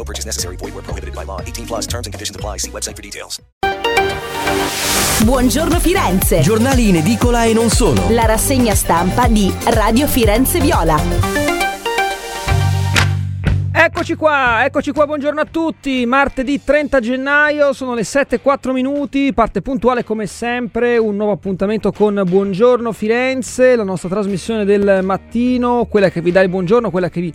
No purchase necessary. Void where prohibited by law. 18 plus terms and conditions apply. See website for details. Buongiorno Firenze. Giornali in edicola e non solo. La rassegna stampa di Radio Firenze Viola. Eccoci qua, eccoci qua, buongiorno a tutti. Martedì 30 gennaio, sono le 7.04 minuti, parte puntuale come sempre, un nuovo appuntamento con Buongiorno Firenze, la nostra trasmissione del mattino, quella che vi dà il buongiorno, quella che vi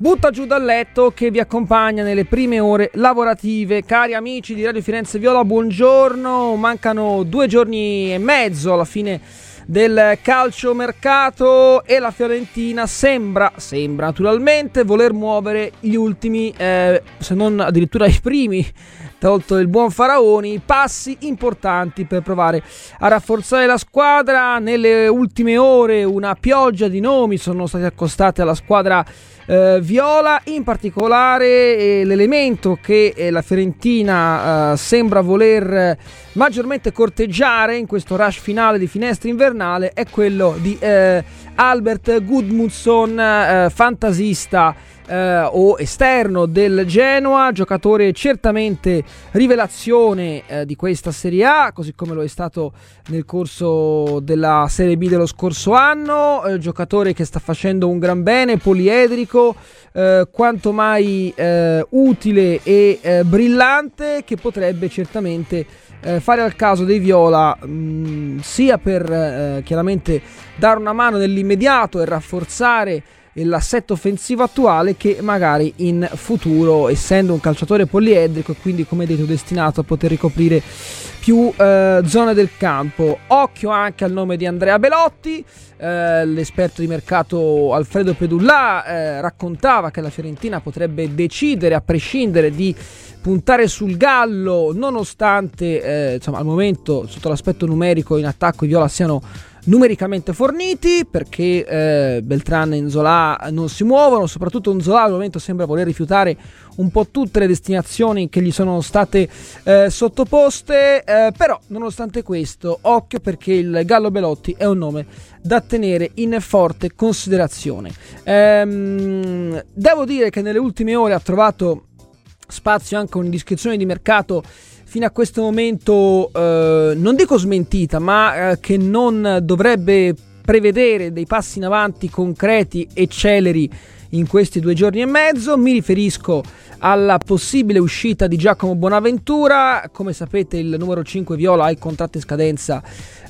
butta giù dal letto, che vi accompagna nelle prime ore lavorative. Cari amici di Radio Firenze Viola, buongiorno, mancano due giorni e mezzo alla fine del calciomercato e la Fiorentina sembra, sembra naturalmente voler muovere gli ultimi, eh, se non addirittura i primi, tolto il buon Faraoni, passi importanti per provare a rafforzare la squadra. Nelle ultime ore una pioggia di nomi sono stati accostati alla squadra eh, viola, in particolare eh, l'elemento che eh, la Fiorentina eh, sembra voler maggiormente corteggiare in questo rush finale di finestra invernale è quello di eh, Albert Gudmundsson, eh, fantasista eh, o esterno del Genoa, giocatore certamente rivelazione eh, di questa Serie A, così come lo è stato nel corso della Serie B dello scorso anno, eh, giocatore che sta facendo un gran bene, poliedrico, eh, quanto mai utile e brillante, che potrebbe certamente fare al caso dei Viola mh, sia per chiaramente dare una mano nell'immediato e rafforzare l'assetto offensivo attuale che magari in futuro, essendo un calciatore poliedrico e quindi come detto destinato a poter ricoprire più eh, zone del campo. Occhio anche al nome di Andrea Belotti, eh, l'esperto di mercato Alfredo Pedullà eh, raccontava che la Fiorentina potrebbe decidere a prescindere di puntare sul Gallo nonostante eh, insomma, al momento sotto l'aspetto numerico in attacco i Viola siano numericamente forniti perché eh, Beltran e Nzola non si muovono, soprattutto Nzola al momento sembra voler rifiutare un po' tutte le destinazioni che gli sono state eh, sottoposte, eh, però nonostante questo occhio perché il Gallo Belotti è un nome da tenere in forte considerazione. Ehm, devo dire che nelle ultime ore ha trovato spazio anche un'indiscrezione di mercato fino a questo momento eh, non dico smentita, ma eh, che non dovrebbe prevedere dei passi in avanti concreti e celeri in questi due giorni e mezzo. Mi riferisco alla possibile uscita di Giacomo Bonaventura. Come sapete, il numero 5 Viola ha il contratto in scadenza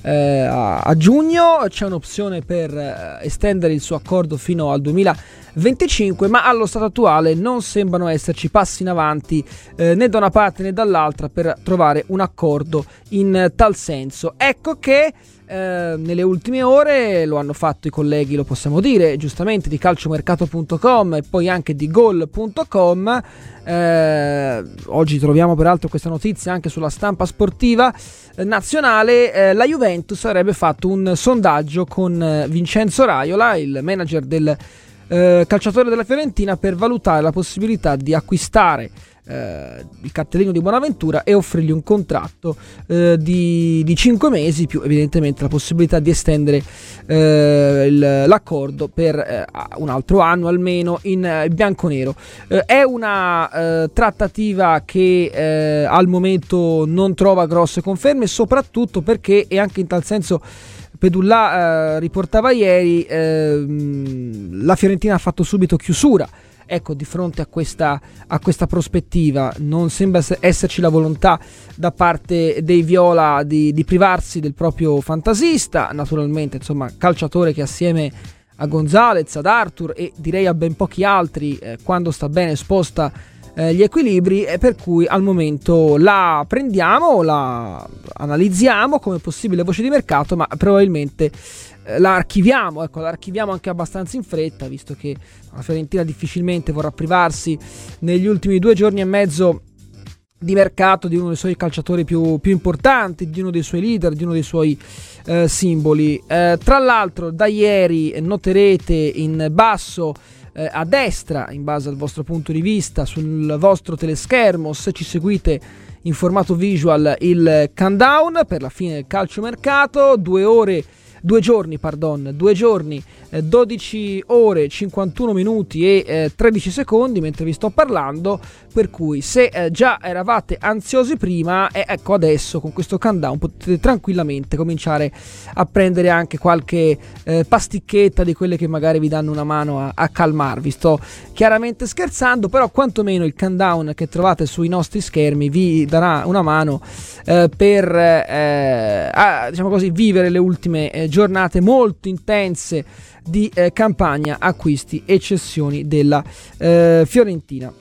eh, a, giugno. C'è un'opzione per eh, estendere il suo accordo fino al 2025, ma allo stato attuale non sembrano esserci passi in avanti eh, né da una parte né dall'altra per trovare un accordo in tal senso. Ecco che eh, nelle ultime ore lo hanno fatto i colleghi, lo possiamo dire, giustamente di calciomercato.com e poi anche di gol.com. Eh, oggi troviamo peraltro questa notizia anche sulla stampa sportiva eh, nazionale. Eh, la Juventus avrebbe fatto un sondaggio con eh, Vincenzo Raiola, il manager del calciatore della Fiorentina, per valutare la possibilità di acquistare eh, il cartellino di Bonaventura e offrirgli un contratto eh, di, di 5 mesi più evidentemente la possibilità di estendere eh, il, l'accordo per eh, un altro anno almeno in eh, bianco-nero. Eh, è una trattativa che al momento non trova grosse conferme soprattutto perché e anche in tal senso Pedulla riportava ieri la Fiorentina ha fatto subito chiusura ecco, di fronte a questa, a questa prospettiva, non sembra esserci la volontà da parte dei Viola di, di privarsi del proprio fantasista, naturalmente, insomma, calciatore che assieme a Gonzalez, ad Arthur e direi a ben pochi altri, eh, quando sta bene sposta eh, gli equilibri e per cui al momento la prendiamo, la analizziamo come possibile voce di mercato, ma probabilmente eh, la archiviamo, ecco, la archiviamo anche abbastanza in fretta, visto che la Fiorentina difficilmente vorrà privarsi negli ultimi due giorni e mezzo di mercato di uno dei suoi calciatori più, più importanti, di uno dei suoi leader, di uno dei suoi eh, simboli. Eh, tra l'altro, da ieri noterete in basso eh, a destra, in base al vostro punto di vista, sul vostro teleschermo, se ci seguite in formato visual, il countdown per la fine del calciomercato, due ore due giorni, pardon, due giorni, 12 ore, 51 minuti e eh, 13 secondi mentre vi sto parlando, per cui se eh, già eravate ansiosi prima, ecco adesso con questo countdown potete tranquillamente cominciare a prendere anche qualche eh, pasticchetta di quelle che magari vi danno una mano a, a calmarvi. Sto chiaramente scherzando, però quantomeno il countdown che trovate sui nostri schermi vi darà una mano eh, per eh, a, diciamo così vivere le ultime eh, giornate molto intense di eh, campagna acquisti e cessioni della eh, Fiorentina.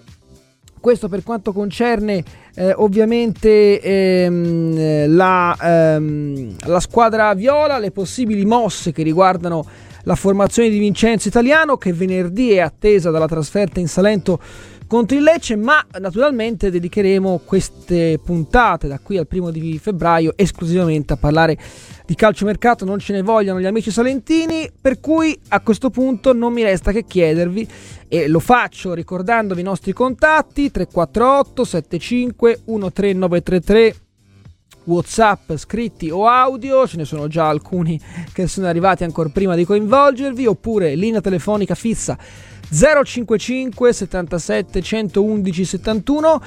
Questo per quanto concerne eh, ovviamente ehm, la, ehm, la squadra viola, le possibili mosse che riguardano la formazione di Vincenzo Italiano che venerdì è attesa dalla trasferta in Salento contro il Lecce, ma naturalmente dedicheremo queste puntate da qui al primo di febbraio esclusivamente a parlare di calciomercato, non ce ne vogliono gli amici salentini, per cui a questo punto non mi resta che chiedervi e lo faccio ricordandovi i nostri contatti 348 75 13933 Whatsapp scritti o audio, ce ne sono già alcuni che sono arrivati ancora prima di coinvolgervi, oppure linea telefonica fissa 055 77 111 71.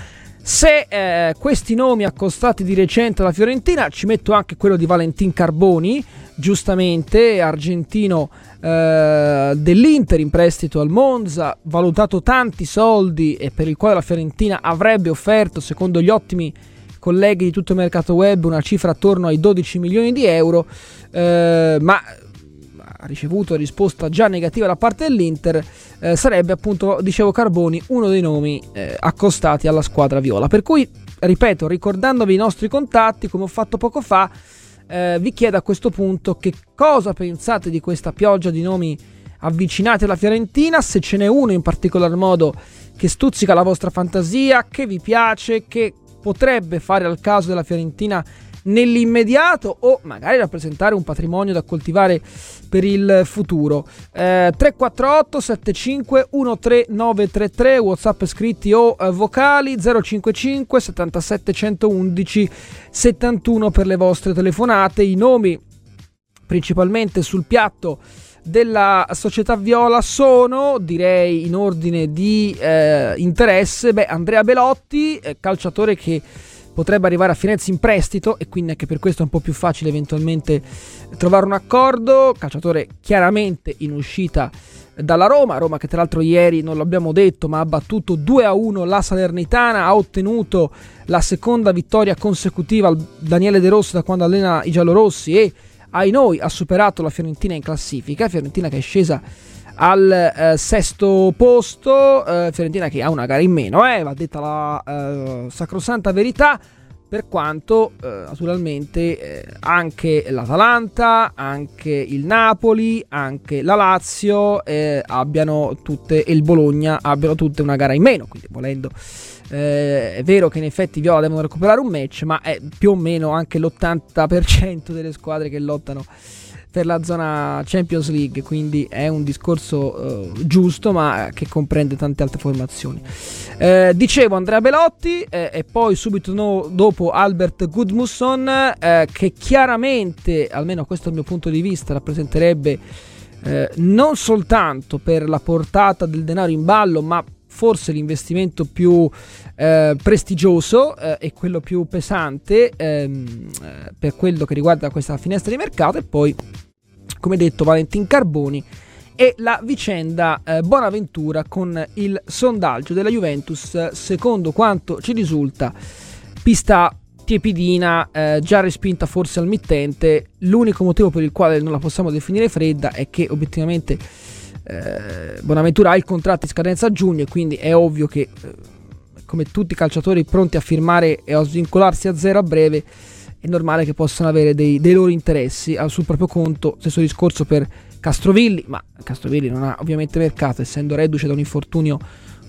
Se eh, questi nomi accostati di recente alla Fiorentina, ci metto anche quello di Valentin Carboni, giustamente argentino eh, dell'Inter in prestito al Monza, valutato tanti soldi e per il quale la Fiorentina avrebbe offerto, secondo gli ottimi colleghi di tutto il mercato web, una cifra attorno ai 12 milioni di euro, eh, ma ha ricevuto risposta già negativa da parte dell'Inter, eh, sarebbe appunto, dicevo Carboni, uno dei nomi eh, accostati alla squadra viola. Per cui, ripeto, ricordandovi i nostri contatti, come ho fatto poco fa, eh, vi chiedo a questo punto che cosa pensate di questa pioggia di nomi avvicinati alla Fiorentina, se ce n'è uno in particolar modo che stuzzica la vostra fantasia, che vi piace, che potrebbe fare al caso della Fiorentina nell'immediato o magari rappresentare un patrimonio da coltivare per il futuro. Eh, 348 75 13933 WhatsApp scritti o eh, vocali 055 77 111 71 per le vostre telefonate. I nomi principalmente sul piatto della società viola sono, direi in ordine di eh, interesse, beh, Andrea Belotti, eh, calciatore che potrebbe arrivare a Firenze in prestito e quindi anche per questo è un po' più facile eventualmente trovare un accordo. Calciatore chiaramente in uscita dalla Roma, Roma che tra l'altro ieri non l'abbiamo detto ma ha battuto 2 a 1 la Salernitana, ha ottenuto la seconda vittoria consecutiva al Daniele De Rossi da quando allena i giallorossi e ai noi ha superato la Fiorentina in classifica, Fiorentina che è scesa al eh, sesto posto, eh, Fiorentina che ha una gara in meno, eh, va detta la eh, sacrosanta verità, per quanto eh, naturalmente eh, anche l'Atalanta, anche il Napoli, anche la Lazio abbiano tutte, e il Bologna abbiano tutte una gara in meno, quindi volendo è vero che in effetti Viola devono recuperare un match, ma è più o meno anche l'80% delle squadre che lottano per la zona Champions League, quindi è un discorso uh, giusto ma che comprende tante altre formazioni. Eh, dicevo Andrea Belotti eh, e poi subito no, dopo Albert Gudmusson eh, che chiaramente, almeno questo è il mio punto di vista, rappresenterebbe eh, non soltanto per la portata del denaro in ballo ma forse l'investimento più eh, prestigioso eh, e quello più pesante ehm, eh, per quello che riguarda questa finestra di mercato e poi come detto Valentin Carboni e la vicenda eh, Bonaventura con il sondaggio della Juventus, secondo quanto ci risulta, pista tiepidina, eh, già respinta forse al mittente. L'unico motivo per il quale non la possiamo definire fredda è che obiettivamente eh, Bonaventura ha il contratto in scadenza a giugno e quindi è ovvio che, eh, come tutti i calciatori pronti a firmare e a svincolarsi a zero a breve, è normale che possano avere dei, dei loro interessi sul proprio conto. Stesso discorso per Castrovilli, ma Castrovilli non ha ovviamente mercato, essendo reduce da un infortunio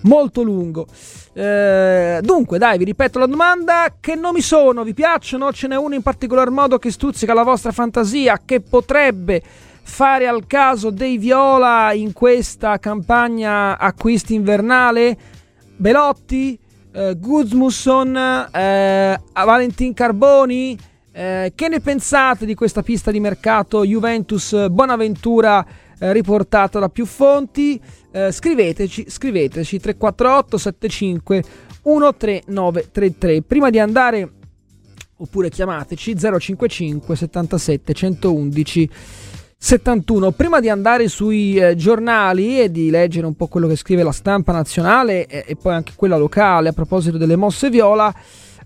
molto lungo. Eh, dunque, dai, vi ripeto la domanda: che nomi sono? Vi piacciono? Ce n'è uno in particolar modo che stuzzica la vostra fantasia, che potrebbe fare al caso dei Viola in questa campagna acquisti invernale? Belotti, eh, Guzmusson, eh, Valentin Carboni. Eh, che ne pensate di questa pista di mercato Juventus Bonaventura eh, riportata da più fonti? Eh, scriveteci, scriveteci 348 75 13933. Prima di andare, oppure chiamateci 055 77 111 71. Prima di andare sui eh, giornali e di leggere un po' quello che scrive la stampa nazionale e, e, poi anche quella locale a proposito delle mosse viola,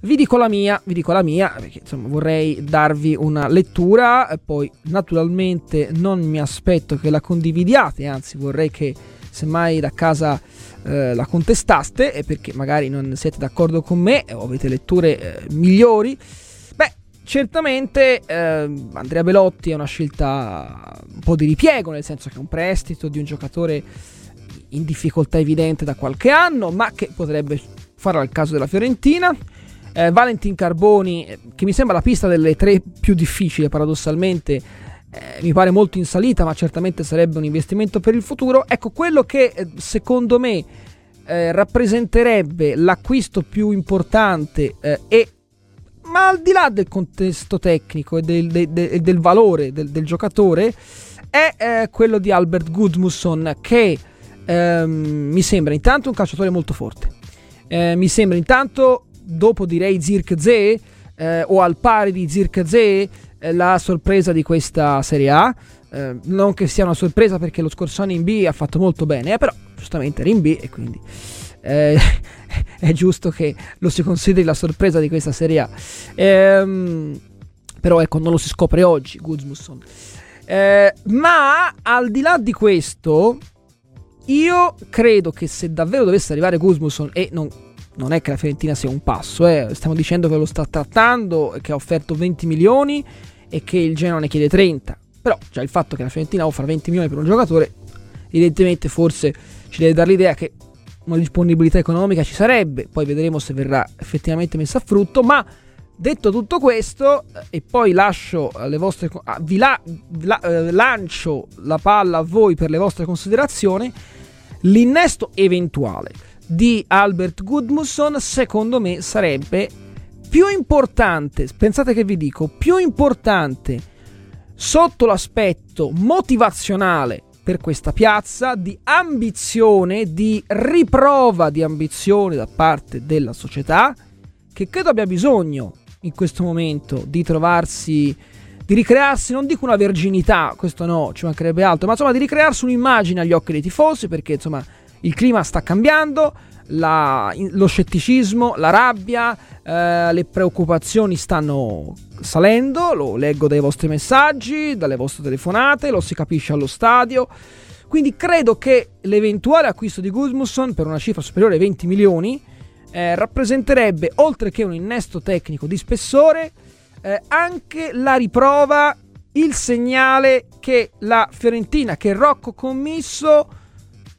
vi dico la mia, vi dico la mia, perché insomma vorrei darvi una lettura, poi naturalmente non mi aspetto che la condividiate, anzi vorrei che semmai da casa eh, la contestaste, perché magari non siete d'accordo con me o avete letture eh, migliori. Certamente eh, Andrea Belotti è una scelta un po' di ripiego, nel senso che è un prestito di un giocatore in difficoltà evidente da qualche anno, ma che potrebbe farlo al caso della Fiorentina. Eh, Valentin Carboni, eh, che mi sembra la pista delle tre più difficili paradossalmente, eh, mi pare molto in salita, ma certamente sarebbe un investimento per il futuro. Ecco, quello che eh, secondo me eh, rappresenterebbe l'acquisto più importante e ma al di là del contesto tecnico e del, del, del, del valore del, giocatore, è eh, quello di Albert Gudmusson che ehm, mi sembra intanto un calciatore molto forte. Eh, mi sembra intanto, dopo direi Zirkzee, eh, o al pari di Zirkzee, eh, la sorpresa di questa Serie A. Eh, non che sia una sorpresa perché lo scorso anno in B ha fatto molto bene, eh, però giustamente era in B e quindi eh, è giusto che lo si consideri la sorpresa di questa Serie A. Ehm, però ecco, non lo si scopre oggi, Guzmusson. Eh, ma al di là di questo, io credo che se davvero dovesse arrivare Guzmusson e non, non, è che la Fiorentina sia un passo, eh, stiamo dicendo che lo sta trattando, che ha offerto 20 milioni e che il Genoa ne chiede 30. Però già il fatto che la Fiorentina offra 20 milioni per un giocatore, evidentemente forse ci deve dare l'idea che una disponibilità economica ci sarebbe, poi vedremo se verrà effettivamente messa a frutto, ma detto tutto questo eh, e poi lascio le vostre ah, vi la, la, eh, lancio la palla a voi per le vostre considerazioni, l'innesto eventuale di Albert Gudmusson secondo me sarebbe più importante, pensate che vi dico, più importante sotto l'aspetto motivazionale per questa piazza, di ambizione, di riprova di ambizione da parte della società, che credo abbia bisogno in questo momento di trovarsi, di ricrearsi, non dico una verginità, questo no, ci mancherebbe altro, ma insomma di ricrearsi un'immagine agli occhi dei tifosi, perché insomma il clima sta cambiando, la, lo scetticismo, la rabbia, eh, le preoccupazioni stanno salendo, lo leggo dai vostri messaggi, dalle vostre telefonate, lo si capisce allo stadio. Quindi credo che l'eventuale acquisto di Guzmusson per una cifra superiore ai 20 milioni eh, rappresenterebbe, oltre che un innesto tecnico di spessore, eh, anche la riprova, il segnale che la Fiorentina, che Rocco Commisso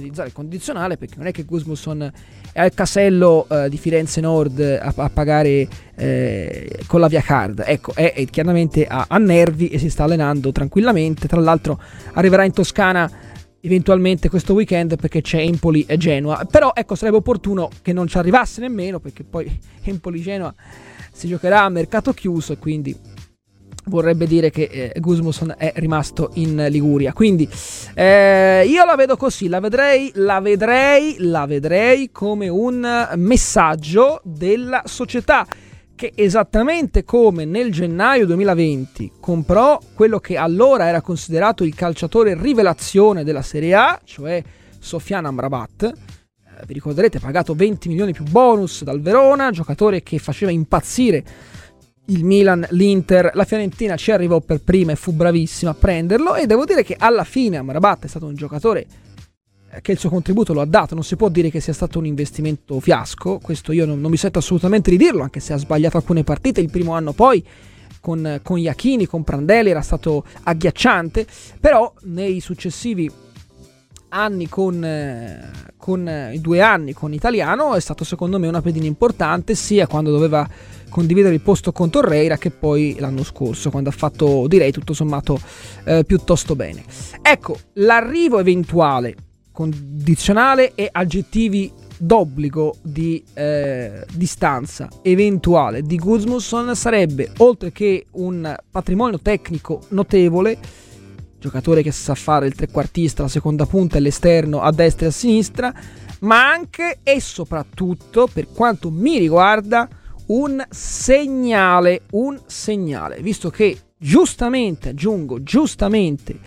utilizzare il condizionale perché non è che Gusmusson è al casello eh, di Firenze Nord a, a pagare eh, con la via card. Ecco, è, è chiaramente a, a nervi e si sta allenando tranquillamente. Tra l'altro arriverà in Toscana eventualmente questo weekend perché c'è Empoli e Genoa. Però ecco, sarebbe opportuno che non ci arrivasse nemmeno perché poi Empoli-Genoa si giocherà a mercato chiuso e quindi vorrebbe dire che eh, Gusmusson è rimasto in Liguria. Quindi eh, io la vedo così, la vedrei, la vedrei, la vedrei come un messaggio della società che esattamente come nel gennaio 2020 comprò quello che allora era considerato il calciatore rivelazione della Serie A, cioè Sofian Amrabat, eh, vi ricorderete pagato 20 milioni più bonus dal Verona, giocatore che faceva impazzire il Milan, l'Inter, la Fiorentina ci arrivò per prima e fu bravissima a prenderlo e devo dire che alla fine Amrabat è stato un giocatore eh, che il suo contributo lo ha dato, non si può dire che sia stato un investimento fiasco, questo io non, non mi sento assolutamente di dirlo, anche se ha sbagliato alcune partite, il primo anno poi con, con Iachini, con Prandelli era stato agghiacciante, però nei successivi anni con, eh, con i due anni con Italiano è stato secondo me una pedina importante sia quando doveva condividere il posto con Torreira che poi l'anno scorso quando ha fatto direi tutto sommato eh, piuttosto bene. Ecco l'arrivo eventuale condizionale e aggettivi d'obbligo di eh, distanza eventuale di Guzmusson sarebbe oltre che un patrimonio tecnico notevole giocatore che sa fare il trequartista, la seconda punta e l'esterno a destra e a sinistra, ma anche e soprattutto, per quanto mi riguarda, un segnale, un segnale, visto che giustamente, aggiungo, giustamente,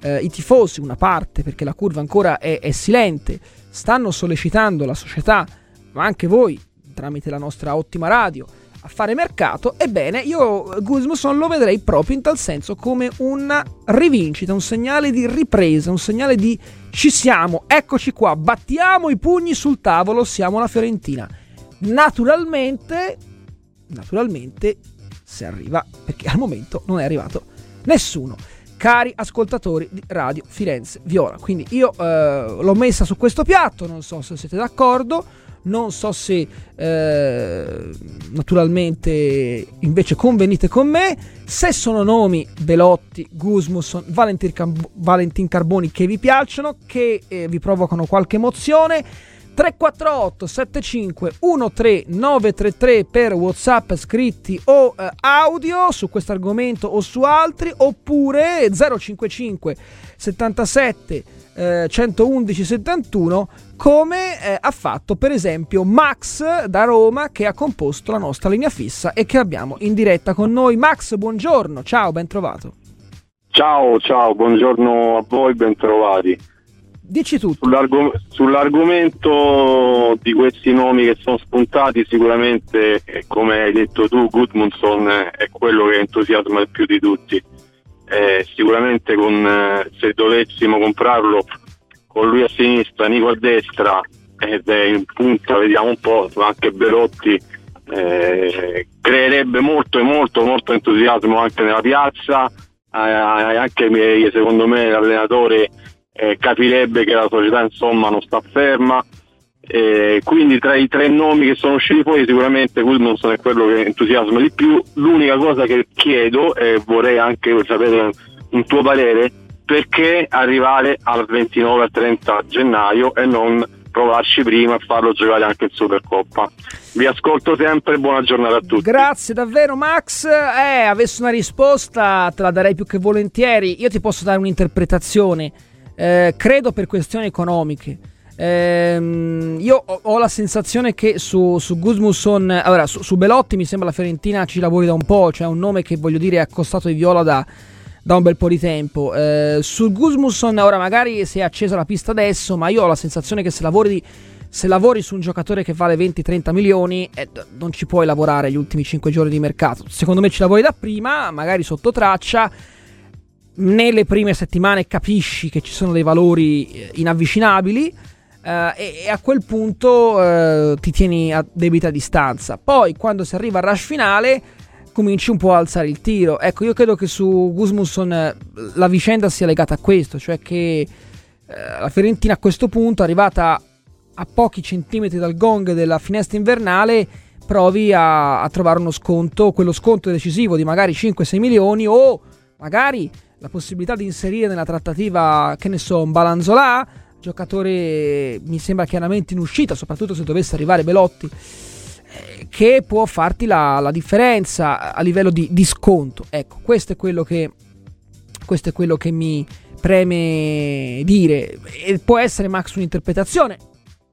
eh, i tifosi, una parte, perché la curva ancora è, è silente, stanno sollecitando la società, ma anche voi, tramite la nostra ottima radio, a fare mercato, ebbene io Guzmusson lo vedrei proprio in tal senso come una rivincita, un segnale di ripresa, un segnale di ci siamo, eccoci qua, battiamo i pugni sul tavolo, siamo la Fiorentina. Naturalmente, naturalmente, se arriva, perché al momento non è arrivato nessuno. Cari ascoltatori di Radio Firenze Viola, quindi io eh, l'ho messa su questo piatto, non so se siete d'accordo non so se eh, naturalmente invece convenite con me. Se sono nomi Belotti, Gusmusson, Valentin, Car- Valentin Carboni che vi piacciono, che eh, vi provocano qualche emozione. 348 75 13933 per WhatsApp scritti o eh, audio su questo argomento o su altri oppure 055 77 eh, 111 71 come eh, ha fatto per esempio Max da Roma che ha composto la nostra linea fissa e che abbiamo in diretta con noi. Max, buongiorno, ciao, ben trovato. Ciao, ciao, buongiorno a voi, ben trovati. Dici tutto. Sull'argom- sull'argomento di questi nomi che sono spuntati, sicuramente, eh, come hai detto tu, Gudmundsson è quello che entusiasma più di tutti. Eh, sicuramente con, eh, se dovessimo comprarlo con lui a sinistra, Nico a destra ed è in punta, vediamo un po', anche Belotti eh, creerebbe molto e molto molto entusiasmo anche nella piazza, eh, anche secondo me l'allenatore eh, capirebbe che la società insomma non sta ferma. Eh, quindi tra i tre nomi che sono usciti fuori sicuramente Gudmundsson è quello che entusiasma di più. L'unica cosa che chiedo e vorrei anche sapere un tuo parere perché arrivare al 29 al 30 gennaio e non provarci prima e farlo giocare anche in Supercoppa. Vi ascolto sempre, buona giornata a tutti. Grazie davvero Max. Eh, avessi una risposta te la darei più che volentieri. Io ti posso dare un'interpretazione. Eh, credo per questioni economiche. Eh, io ho, ho, la sensazione che su, su Guzmusson, allora su, su, Belotti mi sembra la Fiorentina ci lavori da un po', cioè un nome che voglio dire è accostato di viola da, da un bel po' di tempo. Eh, sul Gusmusson ora magari si è accesa la pista adesso, ma io ho la sensazione che se lavori, se lavori su un giocatore che vale 20-30 milioni eh, non ci puoi lavorare gli ultimi 5 giorni di mercato. Secondo me ci lavori da prima, magari sotto traccia. Nelle prime settimane capisci che ci sono dei valori eh, inavvicinabili. Uh, e, e, a quel punto uh, ti tieni a debita distanza. Poi, quando si arriva al rush finale, cominci un po' a alzare il tiro. Ecco, io credo che su Gusmusson eh, la vicenda sia legata a questo, cioè che eh, la Fiorentina a questo punto, arrivata a pochi centimetri dal gong della finestra invernale, provi a, a trovare uno sconto, quello sconto decisivo di magari 5-6 milioni o magari la possibilità di inserire nella trattativa, che ne so, un Balanzola, giocatore mi sembra chiaramente in uscita, soprattutto se dovesse arrivare Belotti che può farti la, la differenza a livello di, di, sconto. Ecco, questo è quello che, questo è quello che mi preme dire. E può essere Max un'interpretazione.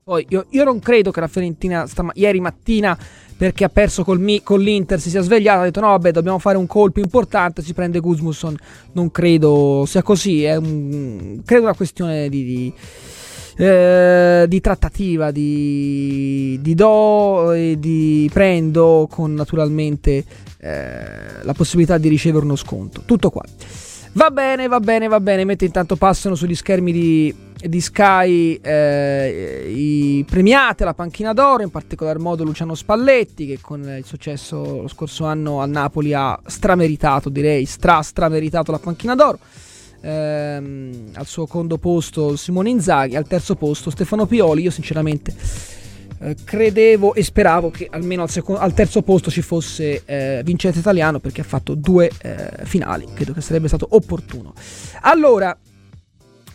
Poi io, io non credo che la Fiorentina stama, ieri mattina perché ha perso mi, con l'Inter si sia svegliata e ha detto no vabbè dobbiamo fare un colpo importante si prende Guzmusson non credo sia così è un, credo una questione di, di eh, di trattativa, di, di, do e di prendo con naturalmente eh, la possibilità di ricevere uno sconto. Tutto qua. Va bene, va bene, va bene. Mentre intanto passano sugli schermi di, di Sky eh, i premiati alla panchina d'oro, in particolar modo Luciano Spalletti, che con il successo lo scorso anno al Napoli ha strameritato, direi, stra strameritato la panchina d'oro ehm, al secondo posto Simone Inzaghi, al terzo posto Stefano Pioli. Io sinceramente eh, credevo e speravo che almeno al, secondo, al terzo posto ci fosse eh, Vincenzo Italiano perché ha fatto due eh, finali, credo che sarebbe stato opportuno. Allora,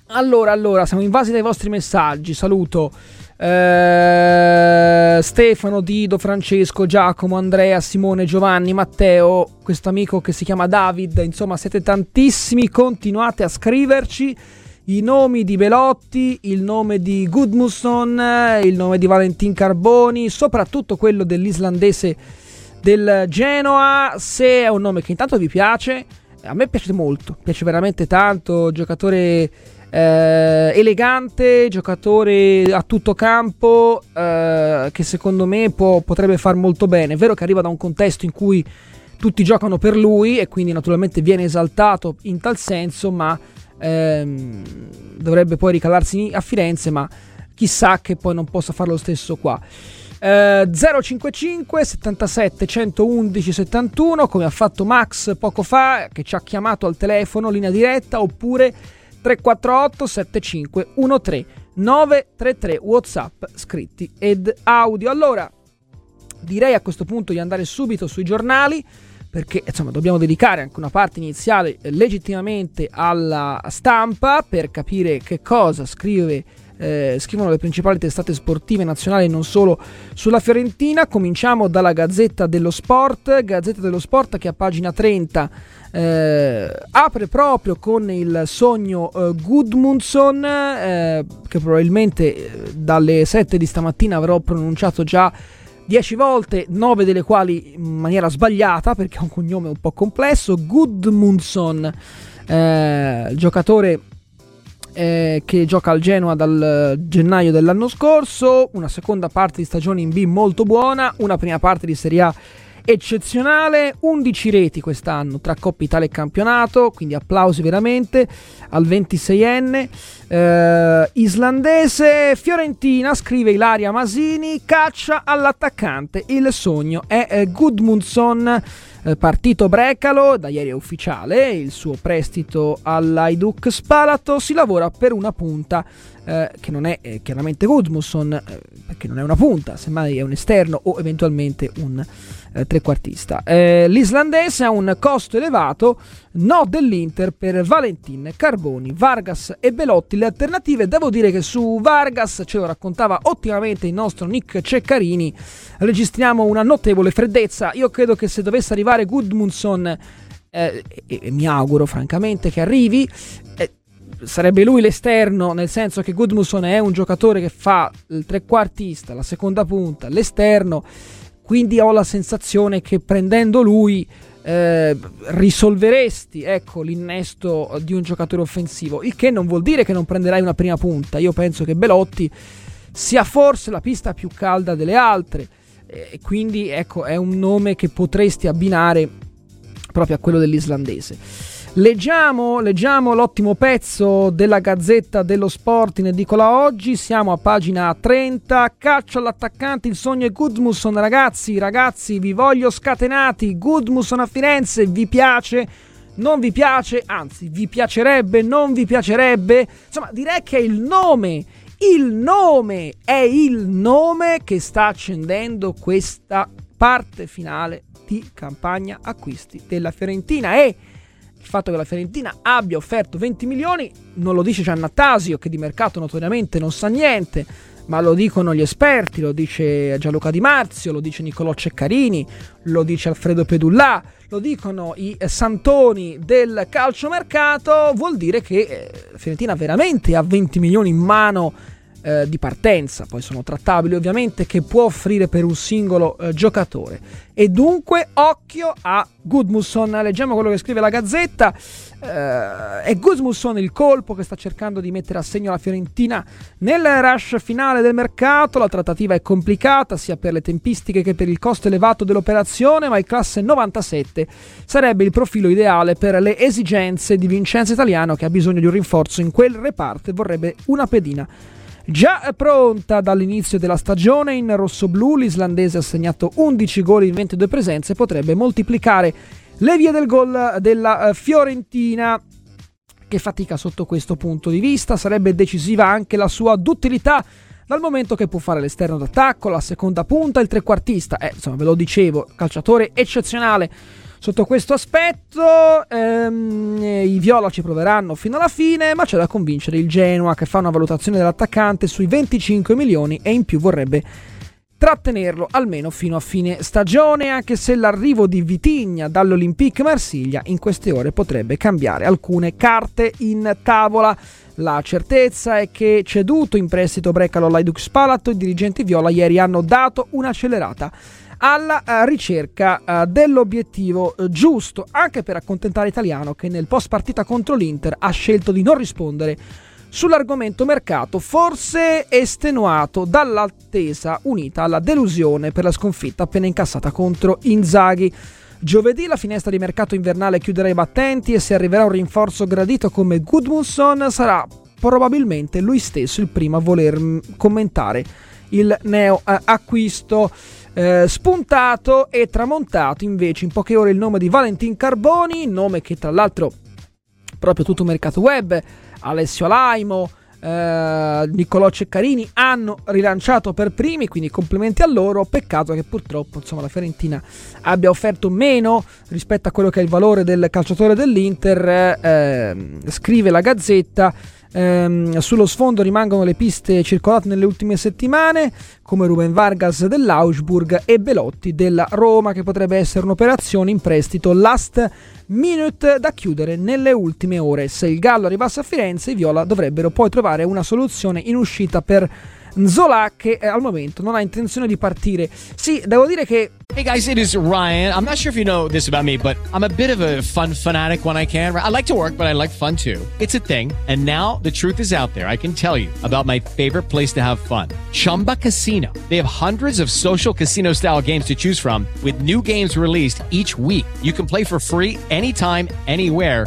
allora, allora, siamo invasi dai vostri messaggi, saluto. Eh, Stefano, Dido, Francesco, Giacomo, Andrea, Simone, Giovanni, Matteo, questo amico che si chiama David, insomma siete tantissimi, continuate a scriverci i nomi di Belotti, il nome di Gudmusson, il nome di Valentin Carboni, soprattutto quello dell'islandese del Genoa, se è un nome che intanto vi piace, a me piace molto, piace veramente tanto, giocatore eh, elegante, giocatore a tutto campo eh, che secondo me può, potrebbe far molto bene. È vero che arriva da un contesto in cui tutti giocano per lui e quindi naturalmente viene esaltato in tal senso, ma ehm, dovrebbe poi ricalarsi a Firenze, ma chissà che poi non possa fare lo stesso qua. Uh, 055 77 111 71 come ha fatto Max poco fa che ci ha chiamato al telefono linea diretta oppure 348 75 13 933 Whatsapp scritti ed audio. Allora, direi a questo punto di andare subito sui giornali perché insomma dobbiamo dedicare anche una parte iniziale eh, legittimamente alla stampa per capire che cosa scrive eh, scrivono le principali testate sportive nazionali non solo sulla Fiorentina. Cominciamo dalla Gazzetta dello Sport, Gazzetta dello Sport che a pagina 30 eh, apre proprio con il sogno eh, Gudmundsson eh, che probabilmente eh, dalle 7 di stamattina avrò pronunciato già 10 volte, 9 delle quali in maniera sbagliata perché è un cognome un po' complesso. Gudmundsson, eh, giocatore eh, che gioca al Genoa dal gennaio dell'anno scorso, una seconda parte di stagione in B molto buona, una prima parte di Serie A eccezionale, 11 reti quest'anno tra Coppa Italia e campionato, quindi applausi veramente al 26enne. Eh, islandese Fiorentina, scrive Ilaria Masini, caccia all'attaccante, il sogno è eh, Gudmundsson. Eh, partito Brecalo, da ieri è ufficiale, il suo prestito all'Aiduk Spalato, si lavora per una punta eh, che non è eh, chiaramente Gudmundsson, eh, perché non è una punta, semmai è un esterno o eventualmente un eh, trequartista. Eh, l'islandese ha un costo elevato, no dell'Inter per Valentin, Carboni, Vargas e Belotti. Le alternative, devo dire che su Vargas ce lo raccontava ottimamente il nostro Nick Ceccarini, registriamo una notevole freddezza. Io credo che se dovesse arrivare Gudmundsson, eh, e, e, mi auguro francamente che arrivi, eh, sarebbe lui l'esterno, nel senso che Gudmundsson è un giocatore che fa il trequartista, la seconda punta, l'esterno. Quindi ho la sensazione che prendendo lui eh, risolveresti ecco, l'innesto di un giocatore offensivo, il che non vuol dire che non prenderai una prima punta. Io penso che Belotti sia forse la pista più calda delle altre e quindi ecco, è un nome che potresti abbinare proprio a quello dell'islandese. Leggiamo, leggiamo, l'ottimo pezzo della Gazzetta dello Sport in edicola oggi, siamo a pagina 30, caccia all'attaccante, il sogno è Gudmusson, ragazzi, ragazzi, vi voglio scatenati, Gudmusson a Firenze, vi piace? Non vi piace? Anzi, vi piacerebbe? Non vi piacerebbe? Insomma, direi che è il nome, il nome, è il nome che sta accendendo questa parte finale di campagna acquisti della Fiorentina e il fatto che la Fiorentina abbia offerto 20 milioni non lo dice Giannattasio, che di mercato notoriamente non sa niente, ma lo dicono gli esperti, lo dice Gianluca Di Marzio, lo dice Niccolò Ceccarini, lo dice Alfredo Pedullà, lo dicono i santoni del calciomercato, vuol dire che la Fiorentina veramente ha 20 milioni in mano eh, di partenza, poi sono trattabili ovviamente, che può offrire per un singolo eh, giocatore. E dunque occhio a Gudmusson, leggiamo quello che scrive la Gazzetta, eh, è Gudmusson il colpo che sta cercando di mettere a segno la Fiorentina nel rush finale del mercato, la trattativa è complicata sia per le tempistiche che per il costo elevato dell'operazione, ma il classe 97 sarebbe il profilo ideale per le esigenze di Vincenzo Italiano che ha bisogno di un rinforzo in quel reparto e vorrebbe una pedina Già pronta dall'inizio della stagione in rossoblù, l'islandese ha segnato 11 gol in 22 presenze e potrebbe moltiplicare le vie del gol della eh, Fiorentina. Che fatica sotto questo punto di vista, sarebbe decisiva anche la sua duttilità dal momento che può fare l'esterno d'attacco, la seconda punta, il trequartista, eh, insomma ve lo dicevo, calciatore eccezionale Sotto questo aspetto ehm, i Viola ci proveranno fino alla fine, ma c'è da convincere il Genoa che fa una valutazione dell'attaccante sui 25 milioni e in più vorrebbe trattenerlo almeno fino a fine stagione, anche se l'arrivo di Vitigna dall'Olympique Marsiglia in queste ore potrebbe cambiare alcune carte in tavola. La certezza è che ceduto in prestito Brecalo all'Aidux Palato, i dirigenti Viola ieri hanno dato un'accelerata alla uh, ricerca uh, dell'obiettivo uh, giusto, anche per accontentare Italiano che nel post partita contro l'Inter ha scelto di non rispondere sull'argomento mercato, forse estenuato dall'attesa unita alla delusione per la sconfitta appena incassata contro Inzaghi. Giovedì la finestra di mercato invernale chiuderà i battenti e se arriverà un rinforzo gradito come Goodmunson sarà probabilmente lui stesso il primo a voler mm, commentare il neo acquisto. Eh, spuntato e tramontato invece in poche ore il nome di Valentin Carboni, nome che tra l'altro proprio tutto il mercato web, Alessio Laimo, eh, Niccolò Ceccarini hanno rilanciato per primi, quindi complimenti a loro. Peccato che purtroppo insomma, la Fiorentina abbia offerto meno rispetto a quello che è il valore del calciatore dell'Inter. Eh, scrive la Gazzetta. Ehm, sullo sfondo rimangono le piste circolate nelle ultime settimane, come Ruben Vargas dell'Augsburg e Belotti della Roma, che potrebbe essere un'operazione in prestito last minute da chiudere nelle ultime ore. Se il Gallo arrivasse a Firenze, i Viola dovrebbero poi trovare una soluzione in uscita per Zola che eh, al momento non ha intenzione di partire. Sì, devo dire che Hey guys, it is Ryan. I'm not sure if you know this about me, but I'm a bit of a fun fanatic when I can. I like to work, but I like fun too. It's a thing. And now the truth is out there. I can tell you about my favorite place to have fun. Chumba Casino. They have hundreds of social casino style games to choose from with new games released each week. You can play for free anytime, anywhere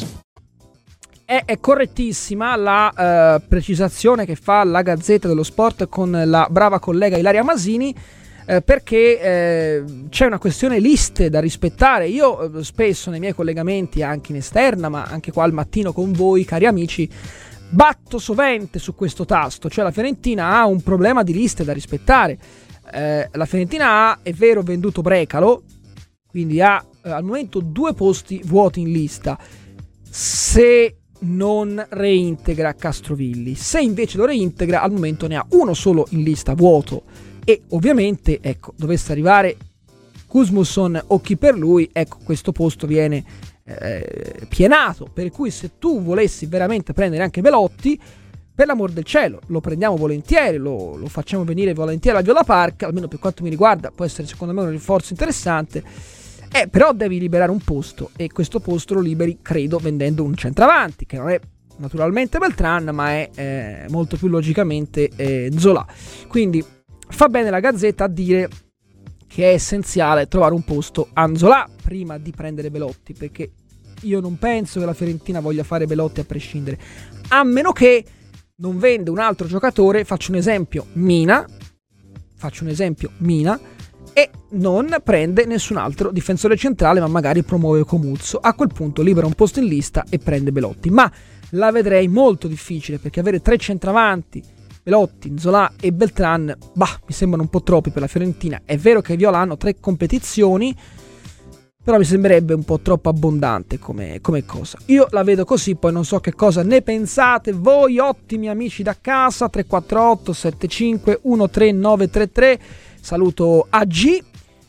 È, è correttissima la uh, precisazione che fa la Gazzetta dello Sport con la brava collega Ilaria Masini eh, perché eh, c'è una questione liste da rispettare. Io eh, spesso nei miei collegamenti, anche in esterna, ma anche qua al mattino con voi, cari amici, batto sovente su questo tasto, cioè la Fiorentina ha un problema di liste da rispettare. Eh, la Fiorentina ha, è vero, venduto Brecalo, quindi ha eh, al momento due posti vuoti in lista. Se non reintegra Castrovilli, se invece lo reintegra, al momento ne ha uno solo in lista vuoto. E ovviamente, ecco, dovesse arrivare Kuzmusson o chi per lui, ecco, questo posto viene eh, pienato. Per cui se tu volessi veramente prendere anche Velotti, per l'amor del cielo, lo prendiamo volentieri, lo, lo facciamo venire volentieri a Viola Park, almeno per quanto mi riguarda, può essere secondo me un rinforzo interessante. Eh, però devi liberare un posto e questo posto lo liberi, credo, vendendo un centravanti, che non è naturalmente Beltran, ma è eh, molto più logicamente eh, Zola. Quindi fa bene la Gazzetta a dire che è essenziale trovare un posto a Zola prima di prendere Belotti, perché io non penso che la Fiorentina voglia fare Belotti a prescindere, a meno che non vende un altro giocatore, faccio un esempio, Mina, faccio un esempio, Mina, e non prende nessun altro difensore centrale, ma magari promuove Comuzzo. A quel punto libera un posto in lista e prende Belotti. Ma la vedrei molto difficile perché avere tre centravanti, Belotti, Zola e Beltran, bah, mi sembrano un po' troppi per la Fiorentina. È vero che Viola hanno tre competizioni, però mi sembrerebbe un po' troppo abbondante come, come, cosa. Io la vedo così, poi non so che cosa ne pensate voi, ottimi amici da casa, 348 75 13933 saluto AG,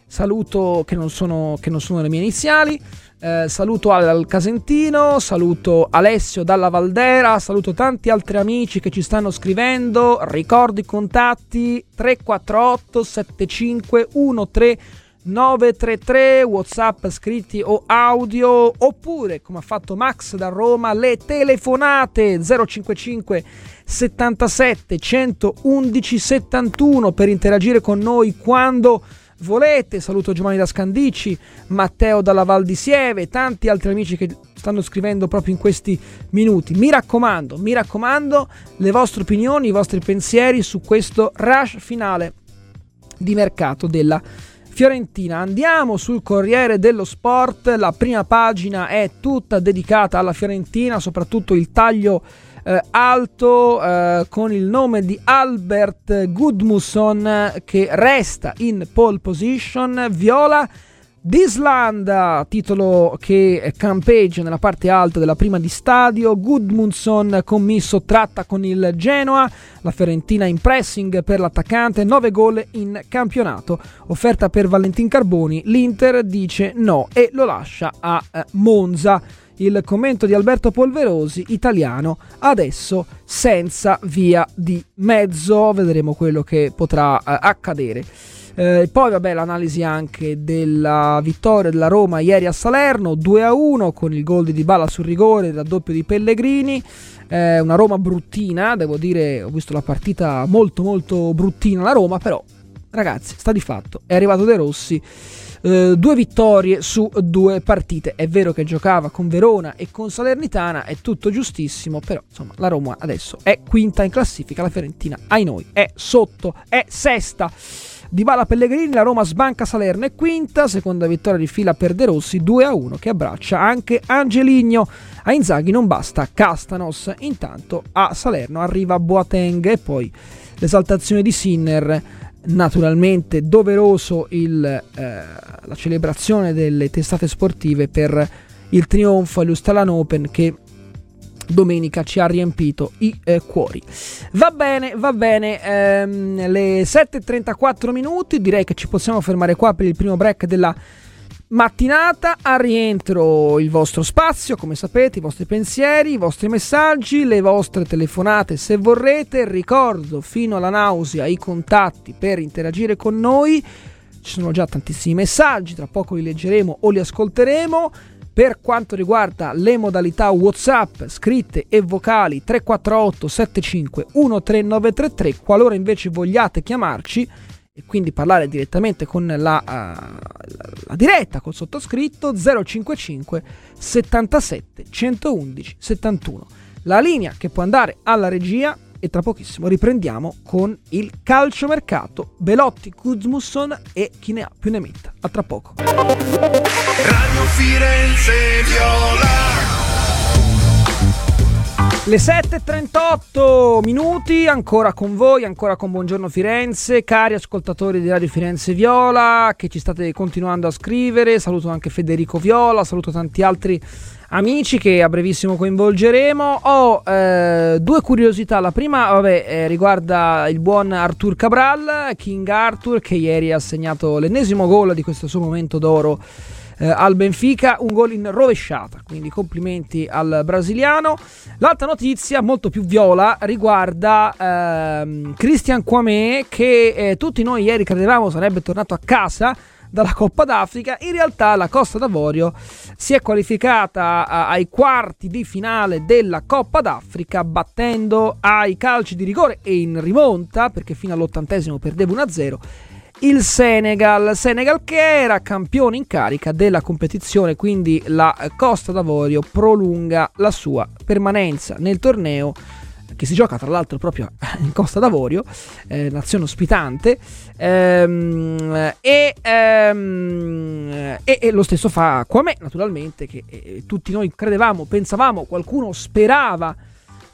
saluto che non sono, che non sono le mie iniziali, eh, saluto al Casentino, saluto Alessio dalla Valdera, saluto tanti altri amici che ci stanno scrivendo, ricordo i contatti 348 75 13 933 whatsapp scritti o audio oppure come ha fatto Max da Roma le telefonate 055 77 111 71 per interagire con noi quando volete. Saluto Giovanni da Scandici, Matteo dalla Val di Sieve, tanti altri amici che stanno scrivendo proprio in questi minuti. Mi raccomando, mi raccomando, le vostre opinioni, i vostri pensieri su questo rush finale di mercato della Fiorentina. Andiamo sul Corriere dello Sport, la prima pagina è tutta dedicata alla Fiorentina, soprattutto il taglio eh, alto eh, con il nome di Albert Gudmusson che resta in pole position, viola d'Islanda, titolo che campeggia nella parte alta della prima di stadio, Gudmundsson commisso tratta con il Genoa, la Fiorentina in pressing per l'attaccante, 9 gol in campionato, offerta per Valentin Carboni, l'Inter dice no e lo lascia a eh, Monza il commento di Alberto Polverosi, italiano, adesso senza via di mezzo, vedremo quello che potrà eh, accadere. Eh, poi vabbè l'analisi anche della vittoria della Roma ieri a Salerno 2 a 1 con il gol di Dybala sul rigore, il raddoppio di Pellegrini. Eh, una Roma bruttina, devo dire, ho visto la partita molto molto bruttina la Roma, però ragazzi, sta di fatto, è arrivato De Rossi eh, due vittorie su due partite. È vero che giocava con Verona e con Salernitana, è tutto giustissimo, però insomma la Roma adesso è quinta in classifica, la Fiorentina, ai noi, è sotto, è sesta. Di Bala Pellegrini, la Roma sbanca Salerno è quinta, seconda vittoria di fila per De Rossi 2 a 1 che abbraccia anche Angeligno. A Inzaghi non basta Castanos, intanto a Salerno arriva Boateng e poi l'esaltazione di Sinner naturalmente doveroso il, eh, la celebrazione delle testate sportive per il trionfo all'Ustalan Open che domenica ci ha riempito i eh, cuori. Va bene, va bene, ehm, le 7.34 minuti, direi che ci possiamo fermare qua per il primo break della mattinata a rientro il vostro spazio, come sapete, i vostri pensieri, i vostri messaggi, le vostre telefonate se vorrete. Ricordo fino alla nausea i contatti per interagire con noi. Ci sono già tantissimi messaggi, tra poco li leggeremo o li ascolteremo. Per quanto riguarda le modalità WhatsApp scritte e vocali 348 75 13933, qualora invece vogliate chiamarci e quindi parlare direttamente con la, uh, la, diretta col sottoscritto 055 77 111 71. La linea che può andare alla regia e tra pochissimo riprendiamo con il calciomercato. Belotti, Kuzmusson e chi ne ha più ne metta. A tra poco. Radio Firenze Viola. Le 7.38 minuti, ancora con voi, ancora con Buongiorno Firenze, cari ascoltatori di Radio Firenze Viola che ci state continuando a scrivere, saluto anche Federico Viola, saluto tanti altri amici che a brevissimo coinvolgeremo. Ho eh, due curiosità, la prima vabbè, eh, riguarda il buon Artur Cabral, King Arthur che ieri ha segnato l'ennesimo gol di questo suo momento d'oro eh, al Benfica, un gol in rovesciata, quindi complimenti al brasiliano. L'altra notizia, molto più viola, riguarda ehm, Christian Kwame che eh, tutti noi ieri credevamo sarebbe tornato a casa dalla Coppa d'Africa, in realtà la Costa d'Avorio si è qualificata ai quarti di finale della Coppa d'Africa battendo ai calci di rigore e in rimonta, perché fino all'ottantesimo perdeva 1-0, il Senegal, Senegal che era campione in carica della competizione, quindi la Costa d'Avorio prolunga la sua permanenza nel torneo che si gioca tra l'altro proprio in Costa d'Avorio, eh, nazione ospitante, ehm, e, ehm, e, e, lo stesso fa Quame, naturalmente, che eh, tutti noi credevamo, pensavamo, qualcuno sperava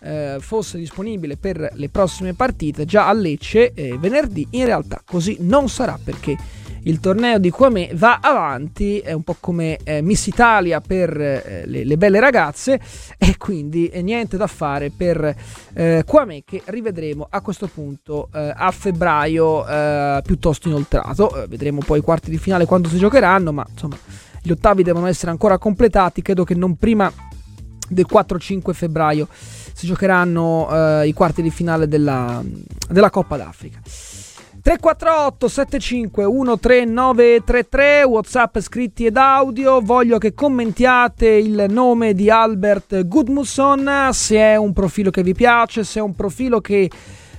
eh, fosse disponibile per le prossime partite già a Lecce eh, venerdì. In realtà così non sarà perché il torneo di Quame va avanti, è un po' come eh, Miss Italia per eh, le, le, belle ragazze e quindi eh, niente da fare per eh, Quame che rivedremo a questo punto eh, a febbraio eh, piuttosto inoltrato. vedremo poi i quarti di finale quando si giocheranno, ma insomma gli ottavi devono essere ancora completati, credo che non prima del 4-5 febbraio si giocheranno eh, i quarti di finale della, della Coppa d'Africa. 348 75 13933 Whatsapp scritti ed audio voglio che commentiate il nome di Albert Gudmusson se è un profilo che vi piace se è un profilo che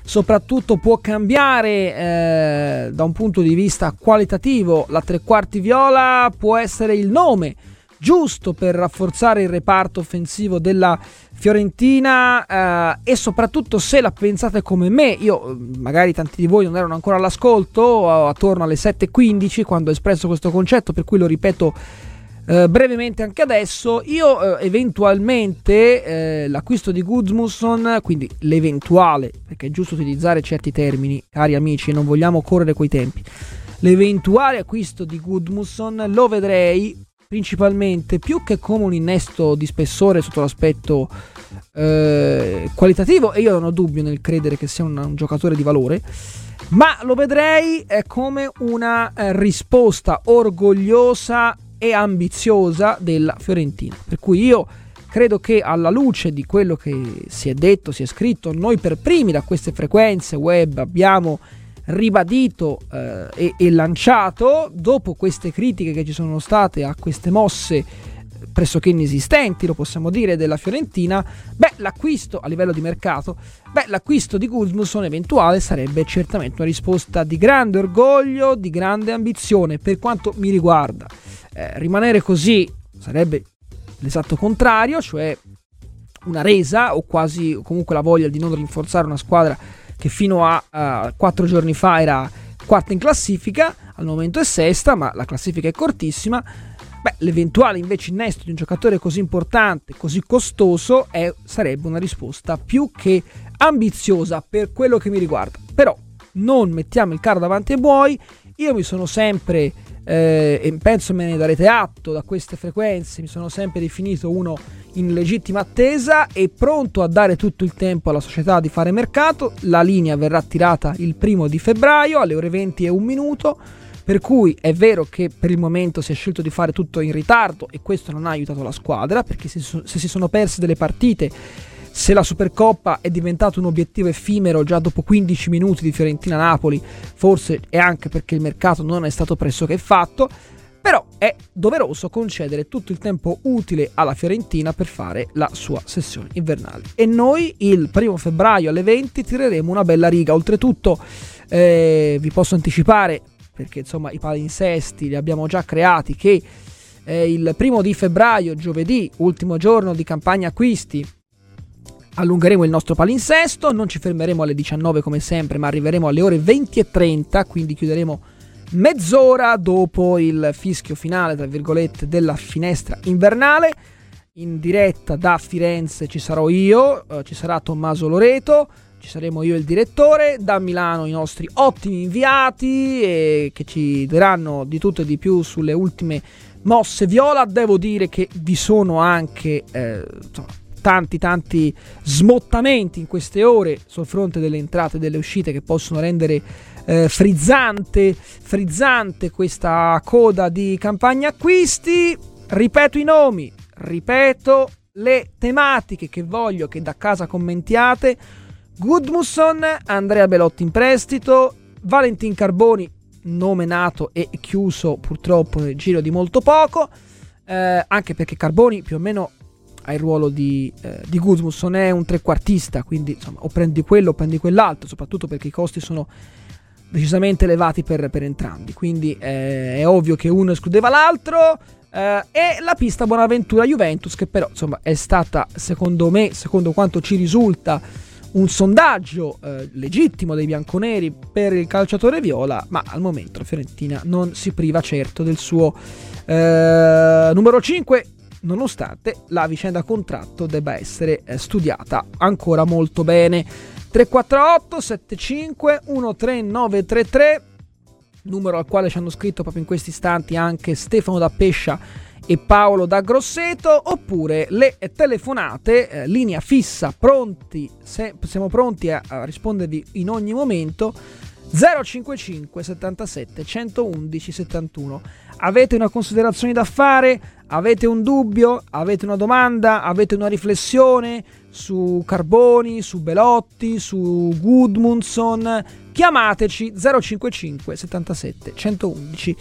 soprattutto può cambiare eh, da un punto di vista qualitativo la tre quarti viola può essere il nome giusto per rafforzare il reparto offensivo della Fiorentina eh, e soprattutto se la pensate come me, io magari tanti di voi non erano ancora all'ascolto, attorno alle 7.15 quando ho espresso questo concetto, per cui lo ripeto eh, brevemente anche adesso, io eh, eventualmente eh, l'acquisto di Guzmusson, quindi l'eventuale, perché è giusto utilizzare certi termini, cari amici, non vogliamo correre coi tempi, l'eventuale acquisto di Gudmusson lo vedrei principalmente più che come un innesto di spessore sotto l'aspetto eh, qualitativo e io non ho dubbio nel credere che sia un, un giocatore di valore ma lo vedrei eh, come una eh, risposta orgogliosa e ambiziosa della Fiorentina. Per cui io credo che alla luce di quello che si è detto, si è scritto, noi per primi da queste frequenze web abbiamo ribadito eh, e, e, lanciato dopo queste critiche che ci sono state a queste mosse pressoché inesistenti, lo possiamo dire, della Fiorentina, beh, l'acquisto a livello di mercato, beh, l'acquisto di Guzmusson eventuale sarebbe certamente una risposta di grande orgoglio, di grande ambizione per quanto mi riguarda. Eh, rimanere così sarebbe l'esatto contrario, cioè una resa o quasi comunque la voglia di non rinforzare una squadra che fino a uh, quattro giorni fa era quarta in classifica, al momento è sesta, ma la classifica è cortissima. Beh, l'eventuale invece innesto di un giocatore così importante, così costoso, è, sarebbe una risposta più che ambiziosa per quello che mi riguarda. Però non mettiamo il carro davanti ai buoi, io mi sono sempre, eh, e penso me ne darete atto da queste frequenze, mi sono sempre definito uno in legittima attesa e pronto a dare tutto il tempo alla società di fare mercato. La linea verrà tirata il primo di febbraio alle ore 20 e un minuto. Per cui è vero che per il momento si è scelto di fare tutto in ritardo e questo non ha aiutato la squadra perché se, se si sono perse delle partite, se la Supercoppa è diventato un obiettivo effimero già dopo 15 minuti di Fiorentina-Napoli, forse è anche perché il mercato non è stato pressoché fatto. Però è doveroso concedere tutto il tempo utile alla Fiorentina per fare la sua sessione invernale. E noi il primo febbraio alle 20 tireremo una bella riga. Oltretutto eh, vi posso anticipare, perché insomma i palinsesti li abbiamo già creati, che eh, il primo di febbraio, giovedì, ultimo giorno di campagna acquisti, allungheremo il nostro palinsesto, non ci fermeremo alle 19 come sempre, ma arriveremo alle ore 20 e 30, quindi chiuderemo mezz'ora dopo il fischio finale, tra virgolette, della finestra invernale. In diretta da Firenze ci sarò io, eh, ci sarà Tommaso Loreto, ci saremo io e il direttore, da Milano i nostri ottimi inviati eh, che ci diranno di tutto e di più sulle ultime mosse viola. Devo dire che vi sono anche eh, tanti tanti smottamenti in queste ore sul fronte delle entrate e delle uscite che possono rendere eh, frizzante, frizzante questa coda di campagna acquisti. Ripeto i nomi, ripeto le tematiche che voglio che da casa commentiate. Gudmusson, Andrea Belotti in prestito, Valentin Carboni, nome nato e chiuso purtroppo nel giro di molto poco, eh, anche perché Carboni più o meno ha il ruolo di, eh, di Gudmusson, è un trequartista, quindi insomma o prendi quello o prendi quell'altro, soprattutto perché i costi sono decisamente elevati per, per entrambi, quindi eh, è ovvio che uno escludeva l'altro. Uh, e la pista Buonaventura Juventus, che però insomma è stata, secondo me, secondo quanto ci risulta, un sondaggio uh, legittimo dei bianconeri per il calciatore viola, ma al momento Fiorentina non si priva certo del suo uh, numero 5, nonostante la vicenda contratto debba essere studiata ancora molto bene. 348 75 13933 numero al quale ci hanno scritto proprio in questi istanti anche Stefano da Pescia e Paolo da Grosseto, oppure le telefonate, eh, linea fissa, pronti, se, siamo pronti a, a rispondervi in ogni momento. 055 77 111 71. Avete una considerazione da fare? Avete un dubbio? Avete una domanda? Avete una riflessione su Carboni, su Belotti, su Gudmundsson? Chiamateci 055 77 111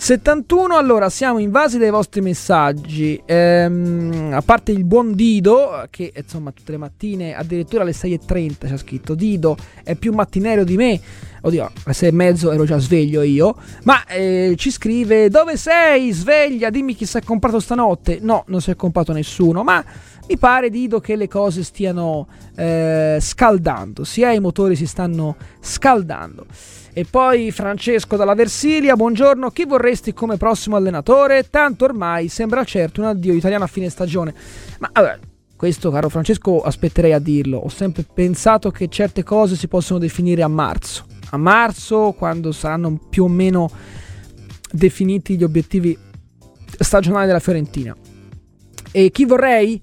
71. Allora, siamo invasi dai vostri messaggi. Ehm, a parte il buon Dido, che insomma tutte le mattine, addirittura alle 6.30 c'è scritto Dido è più mattinero di me. Oddio, alle 6 e mezzo ero già sveglio io. Ma eh, ci scrive: Dove sei? Sveglia, dimmi chi si è comprato stanotte. No, non si è comprato nessuno. Ma mi pare, Dido, che le cose stiano eh, scaldando. Sia i motori si stanno scaldando. E poi Francesco dalla Versilia, buongiorno, chi vorresti come prossimo allenatore? Tanto ormai sembra certo un addio italiano a fine stagione. Ma allora, questo caro Francesco aspetterei a dirlo, ho sempre pensato che certe cose si possono definire a marzo. A marzo, quando saranno più o meno definiti gli obiettivi stagionali della Fiorentina. E chi vorrei?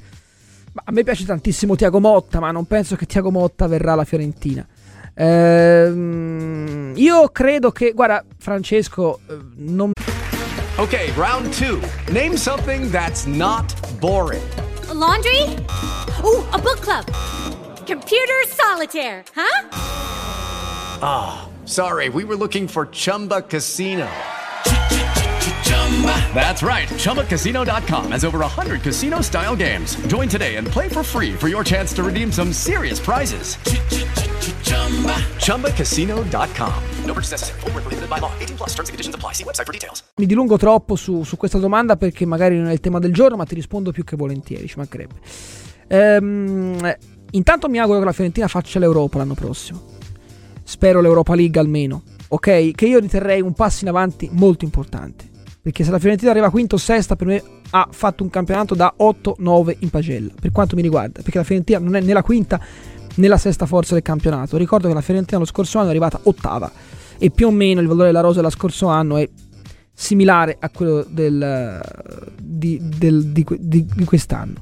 A me piace tantissimo Tiago Motta, ma non penso che Tiago Motta verrà alla Fiorentina. Ehm, io credo che, guarda, Francesco, eh, non. Ok, round two. Name something that's not boring. A laundry? Ooh, a book club. Computer solitaire, huh? Ah, oh, sorry, we were looking for Chumba Casino. That's right. ChumbaCasino.com has over 100 casino style games. Join today and play for free for your chance to redeem some serious prizes. ChumbaCasino.com. No purchase necessary. Full prohibited by law. 18 plus terms and conditions apply. See website for details. Mi dilungo troppo su, su, questa domanda perché magari non è il tema del giorno, ma ti rispondo più che volentieri, ci mancherebbe. Ehm, intanto mi auguro che la Fiorentina faccia l'Europa l'anno prossimo. Spero l'Europa League almeno, ok? Che io riterrei un passo in avanti molto importante. Perché se la Fiorentina arriva quinto o sesta, per me ha fatto un campionato da 8-9 in pagella. Per quanto mi riguarda, perché la Fiorentina non è né la quinta né la sesta forza del campionato. Ricordo che la Fiorentina lo scorso anno è arrivata ottava. E più o meno il valore della rosa dello scorso anno è similare a quello del, di, del, di, di, di, quest'anno.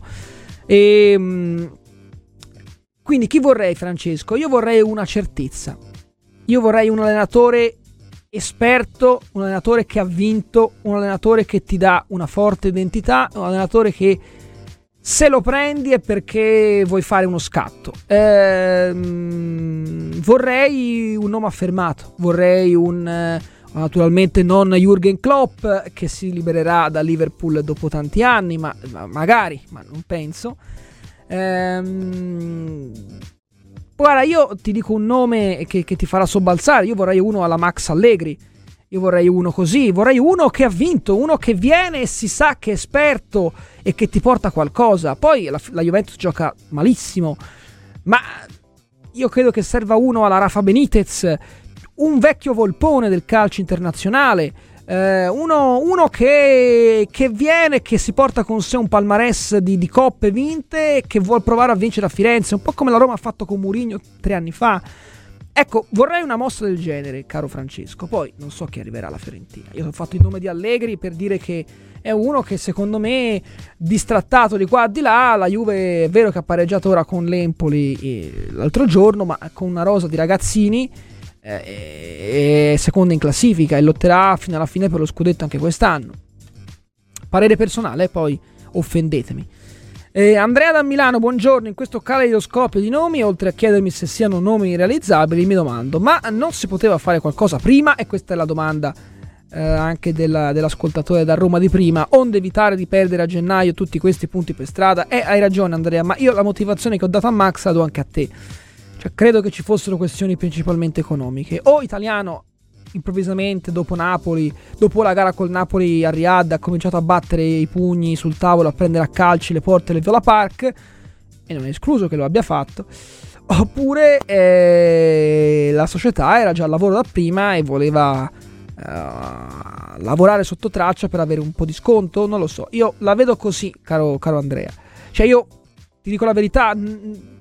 E, ehm, quindi chi vorrei, Francesco? Io vorrei una certezza. Io vorrei un allenatore esperto, un allenatore che ha vinto, un allenatore che ti dà una forte identità, un allenatore che se lo prendi è perché vuoi fare uno scatto. Ehm, vorrei un nome affermato, vorrei un... Eh, naturalmente non Jürgen Klopp che si libererà da Liverpool dopo tanti anni, ma, ma magari, ma non penso. Ehm, Guarda, io ti dico un nome che, che, ti farà sobbalzare. Io vorrei uno alla Max Allegri. Io vorrei uno così, vorrei uno che ha vinto, uno che viene e si sa che è esperto e che ti porta qualcosa. Poi la, la Juventus gioca malissimo, ma io credo che serva uno alla Rafa Benitez, un vecchio volpone del calcio internazionale. Eh, uno, uno che, che, viene, che si porta con sé un palmarès di, di coppe vinte e che vuole provare a vincere a Firenze, un po' come la Roma ha fatto con Mourinho tre anni fa. Ecco, vorrei una mossa del genere, caro Francesco. Poi non so chi arriverà alla Fiorentina. Io ho fatto il nome di Allegri per dire che è uno che secondo me, distrattato di qua e di là, la Juve è vero che ha pareggiato ora con l'Empoli eh, l'altro giorno, ma con una rosa di ragazzini è seconda in classifica e lotterà fino alla fine per lo scudetto anche quest'anno. Parere personale, poi offendetemi. Eh, Andrea da Milano, buongiorno. In questo caleidoscopio di nomi, oltre a chiedermi se siano nomi realizzabili, mi domando: ma non si poteva fare qualcosa prima? E questa è la domanda eh, anche della, dell'ascoltatore da Roma di prima. Onde evitare di perdere a gennaio tutti questi punti per strada? E eh, hai ragione, Andrea, ma io la motivazione che ho dato a Max la do anche a te. Cioè, credo che ci fossero questioni principalmente economiche. O italiano improvvisamente dopo Napoli, dopo la gara col Napoli a Riyadh, ha cominciato a battere i pugni sul tavolo, a prendere a calci le porte del Viola Park, e non è escluso che lo abbia fatto. Oppure eh, la società era già al lavoro da prima e voleva eh, lavorare sotto traccia per avere un po' di sconto, non lo so. Io la vedo così, caro, caro Andrea. Cioè io ti dico la verità, n-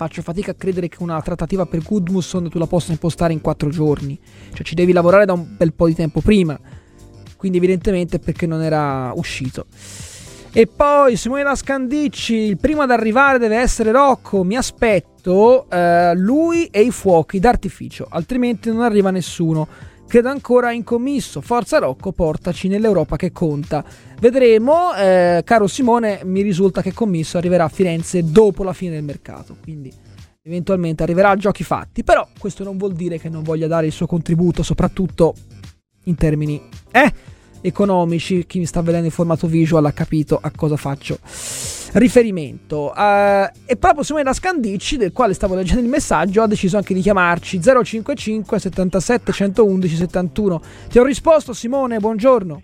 faccio fatica a credere che una trattativa per Goodmusson tu la possa impostare in quattro giorni. Cioè ci devi lavorare da un bel po' di tempo prima. Quindi evidentemente perché non era uscito. E poi Simone Lascandicci, il primo ad arrivare deve essere Rocco, mi aspetto eh, lui e i fuochi d'artificio, altrimenti non arriva nessuno. Credo ancora in commisso, forza Rocco, portaci nell'Europa che conta. Vedremo, eh, caro Simone, mi risulta che commisso arriverà a Firenze dopo la fine del mercato, quindi eventualmente arriverà a giochi fatti, però questo non vuol dire che non voglia dare il suo contributo, soprattutto in termini eh, economici. Chi mi sta vedendo in formato visual ha capito a cosa faccio riferimento. Uh, e proprio Simone da Scandicci, del quale stavo leggendo il messaggio, ha deciso anche di chiamarci 055 77 111 71. Ti ho risposto Simone, buongiorno.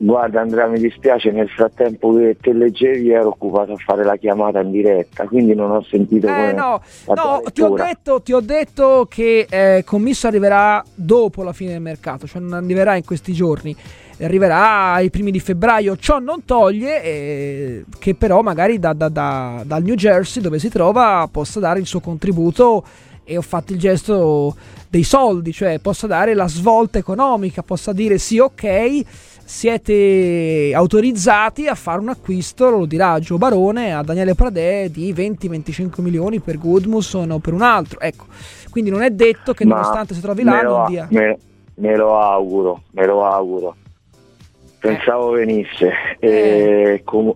Guarda Andrea, mi dispiace, nel frattempo che te leggevi ero occupato a fare la chiamata in diretta, quindi non ho sentito... Eh no, no ti, ho detto, ti ho detto che eh, Commisso arriverà dopo la fine del mercato, cioè non arriverà in questi giorni, arriverà ai primi di febbraio, ciò non toglie eh, che però magari da, da, da, dal New Jersey dove si trova possa dare il suo contributo e ho fatto il gesto dei soldi, cioè possa dare la svolta economica, possa dire sì ok siete autorizzati a fare un acquisto, lo dirà Gio Barone, a Daniele Pradè di 20-25 milioni per Goodmusson o per un altro. Ecco, quindi non è detto che Ma nonostante si trovi là non dia. Me, me, lo auguro, me lo auguro. Pensavo eh. venisse. Eh. Com-